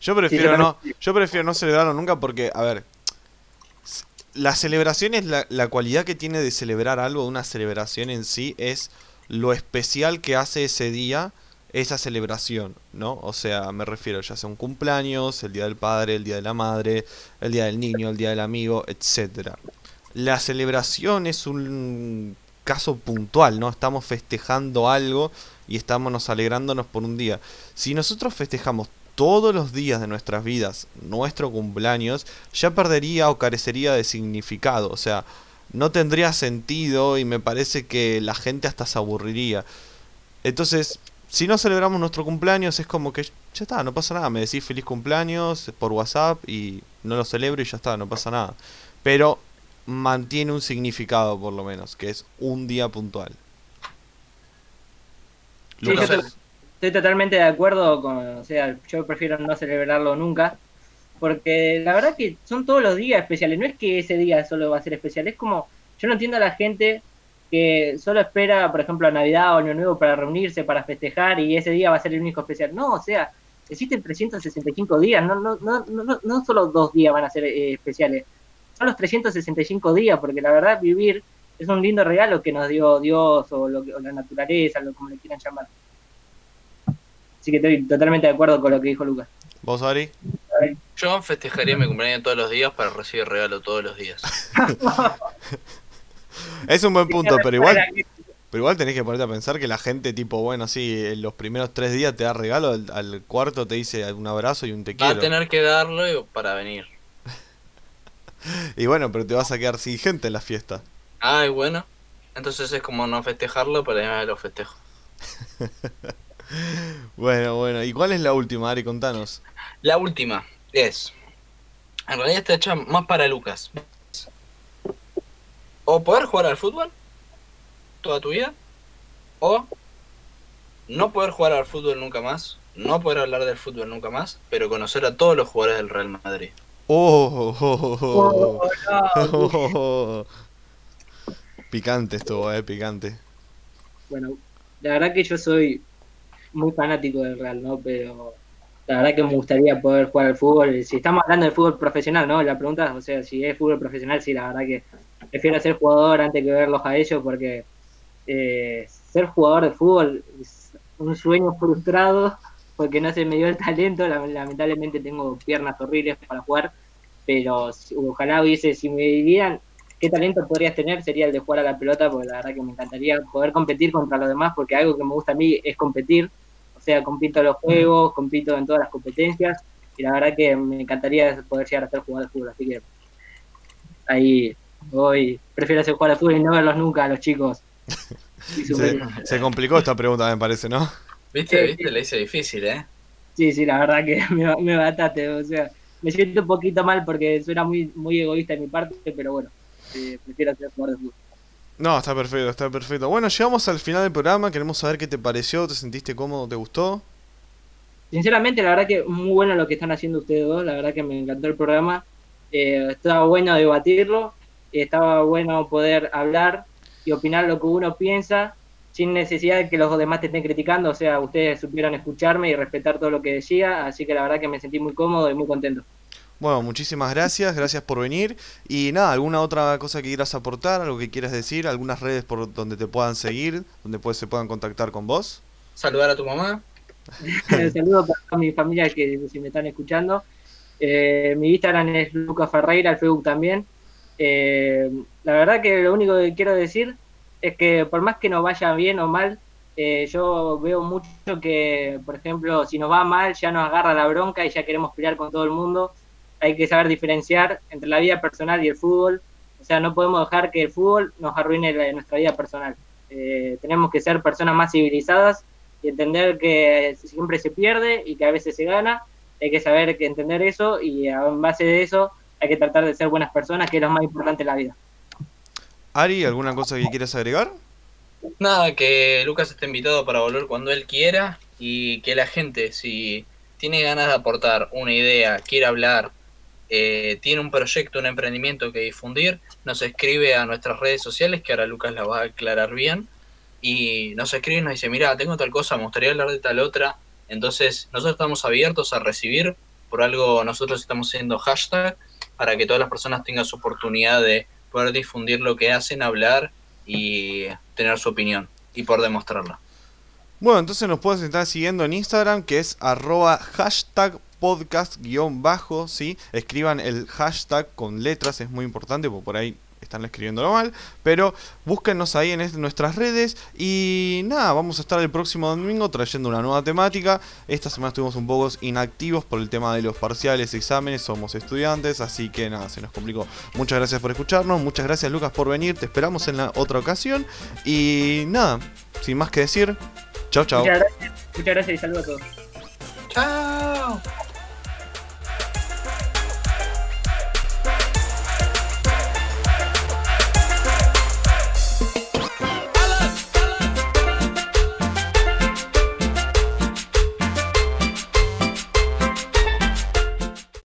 Yo prefiero no, yo prefiero no celebrarlo nunca porque, a ver, la celebración es la, la cualidad que tiene de celebrar algo, una celebración en sí, es lo especial que hace ese día esa celebración, ¿no? O sea, me refiero ya sea un cumpleaños, el día del padre, el día de la madre, el día del niño, el día del amigo, etcétera. La celebración es un caso puntual, ¿no? Estamos festejando algo y estamos alegrándonos por un día. Si nosotros festejamos todos los días de nuestras vidas nuestro cumpleaños, ya perdería o carecería de significado. O sea, no tendría sentido y me parece que la gente hasta se aburriría. Entonces, si no celebramos nuestro cumpleaños es como que ya está, no pasa nada, me decís feliz cumpleaños por WhatsApp y no lo celebro y ya está, no pasa nada. Pero mantiene un significado por lo menos, que es un día puntual. estoy totalmente de acuerdo con, o sea, yo prefiero no celebrarlo nunca, porque la verdad que son todos los días especiales, no es que ese día solo va a ser especial, es como, yo no entiendo a la gente que solo espera, por ejemplo, a Navidad o Año Nuevo para reunirse, para festejar y ese día va a ser el único especial. No, o sea, existen 365 días, no, no, no, no, no solo dos días van a ser eh, especiales, son los 365 días, porque la verdad vivir es un lindo regalo que nos dio Dios o, lo, o la naturaleza, lo como le quieran llamar. Así que estoy totalmente de acuerdo con lo que dijo Lucas. ¿Vos, Ari? Yo festejaría mi cumpleaños todos los días para recibir regalo todos los días. Es un buen punto, pero igual, pero igual tenés que ponerte a pensar que la gente, tipo, bueno, sí, en los primeros tres días te da regalo, al, cuarto te dice un abrazo y un te quiero. Va a tener que darlo para venir. y bueno, pero te vas a quedar sin gente en la fiesta. Ay, bueno. Entonces es como no festejarlo, pero ya lo festejo. bueno, bueno. ¿Y cuál es la última, Ari? Contanos. La última es... En realidad está hecha más para Lucas o poder jugar al fútbol toda tu vida, o no poder jugar al fútbol nunca más, no poder hablar del fútbol nunca más, pero conocer a todos los jugadores del Real Madrid. Oh, oh, oh, Picante estuvo, eh, picante. Bueno, la verdad que yo soy muy fanático del Real, ¿no? Pero la verdad que me gustaría poder jugar al fútbol. Si estamos hablando del fútbol profesional, ¿no? La pregunta, o sea, si es fútbol profesional, sí, la verdad que prefiero ser jugador antes que verlos a ellos porque eh, ser jugador de fútbol es un sueño frustrado porque no se me dio el talento, lamentablemente tengo piernas horribles para jugar, pero ojalá hubiese, si me dieran qué talento podrías tener, sería el de jugar a la pelota, porque la verdad que me encantaría poder competir contra los demás, porque algo que me gusta a mí es competir, o sea, compito en los juegos, compito en todas las competencias, y la verdad que me encantaría poder llegar a ser jugador de fútbol, así que ahí Hoy prefiero hacer jugar al fútbol y no verlos nunca a los chicos. se, complicó esta pregunta, me parece, ¿no? Viste, viste, le hice difícil, ¿eh? Sí, sí, la verdad que me, me bataste, o sea, me siento un poquito mal porque suena muy, muy egoísta de mi parte, pero bueno, eh, prefiero hacer jugador de fútbol. No, está perfecto, está perfecto. Bueno, llegamos al final del programa, queremos saber qué te pareció, te sentiste cómodo, te gustó. Sinceramente, la verdad que muy bueno lo que están haciendo ustedes dos, la verdad que me encantó el programa. Eh, estaba bueno debatirlo estaba bueno poder hablar y opinar lo que uno piensa sin necesidad de que los demás te estén criticando, o sea, ustedes supieron escucharme y respetar todo lo que decía, así que la verdad que me sentí muy cómodo y muy contento. Bueno, muchísimas gracias, gracias por venir. Y nada, ¿alguna otra cosa que quieras aportar, algo que quieras decir, algunas redes por donde te puedan seguir, donde pues, se puedan contactar con vos? Saludar a tu mamá. Saludos para mi familia que si me están escuchando. Eh, mi Instagram es Lucas Ferreira, el Facebook también. Eh, la verdad que lo único que quiero decir es que por más que nos vaya bien o mal, eh, yo veo mucho que, por ejemplo, si nos va mal ya nos agarra la bronca y ya queremos pelear con todo el mundo. Hay que saber diferenciar entre la vida personal y el fútbol. O sea, no podemos dejar que el fútbol nos arruine nuestra vida personal. tenemos que ser personas más civilizadas y entender que siempre se pierde y que a veces se gana. Hay que saber que entender eso y en base de eso hay que tratar de ser buenas personas, que es lo más importante en la vida. Ari, ¿alguna cosa que quieras agregar? Nada, que Lucas esté invitado para volver cuando él quiera y que la gente, si tiene ganas de aportar una idea, quiere hablar, eh, tiene un proyecto, un emprendimiento que difundir, nos escribe a nuestras redes sociales, que ahora Lucas la va a aclarar bien, y nos escribe y nos dice, mira, tengo tal cosa, me gustaría hablar de tal otra. Entonces, nosotros estamos abiertos a recibir, por algo nosotros estamos haciendo hashtag, para que todas las personas tengan su oportunidad de poder difundir lo que hacen, hablar y tener su opinión y por demostrarla. Bueno, entonces nos puedes estar siguiendo en Instagram, que es arroba hashtag podcast guion bajo, ¿sí? Escriban el hashtag con letras, es muy importante, porque por ahí están escribiéndolo mal, pero búsquenos ahí en nuestras redes y nada, vamos a estar el próximo domingo trayendo una nueva temática. Esta semana estuvimos un poco inactivos por el tema de los parciales, exámenes, somos estudiantes, así que nada, se nos complicó. Muchas gracias por escucharnos, muchas gracias Lucas por venir, te esperamos en la otra ocasión y nada, sin más que decir, chao chao. Muchas gracias, muchas gracias y saludos a todos. Chao.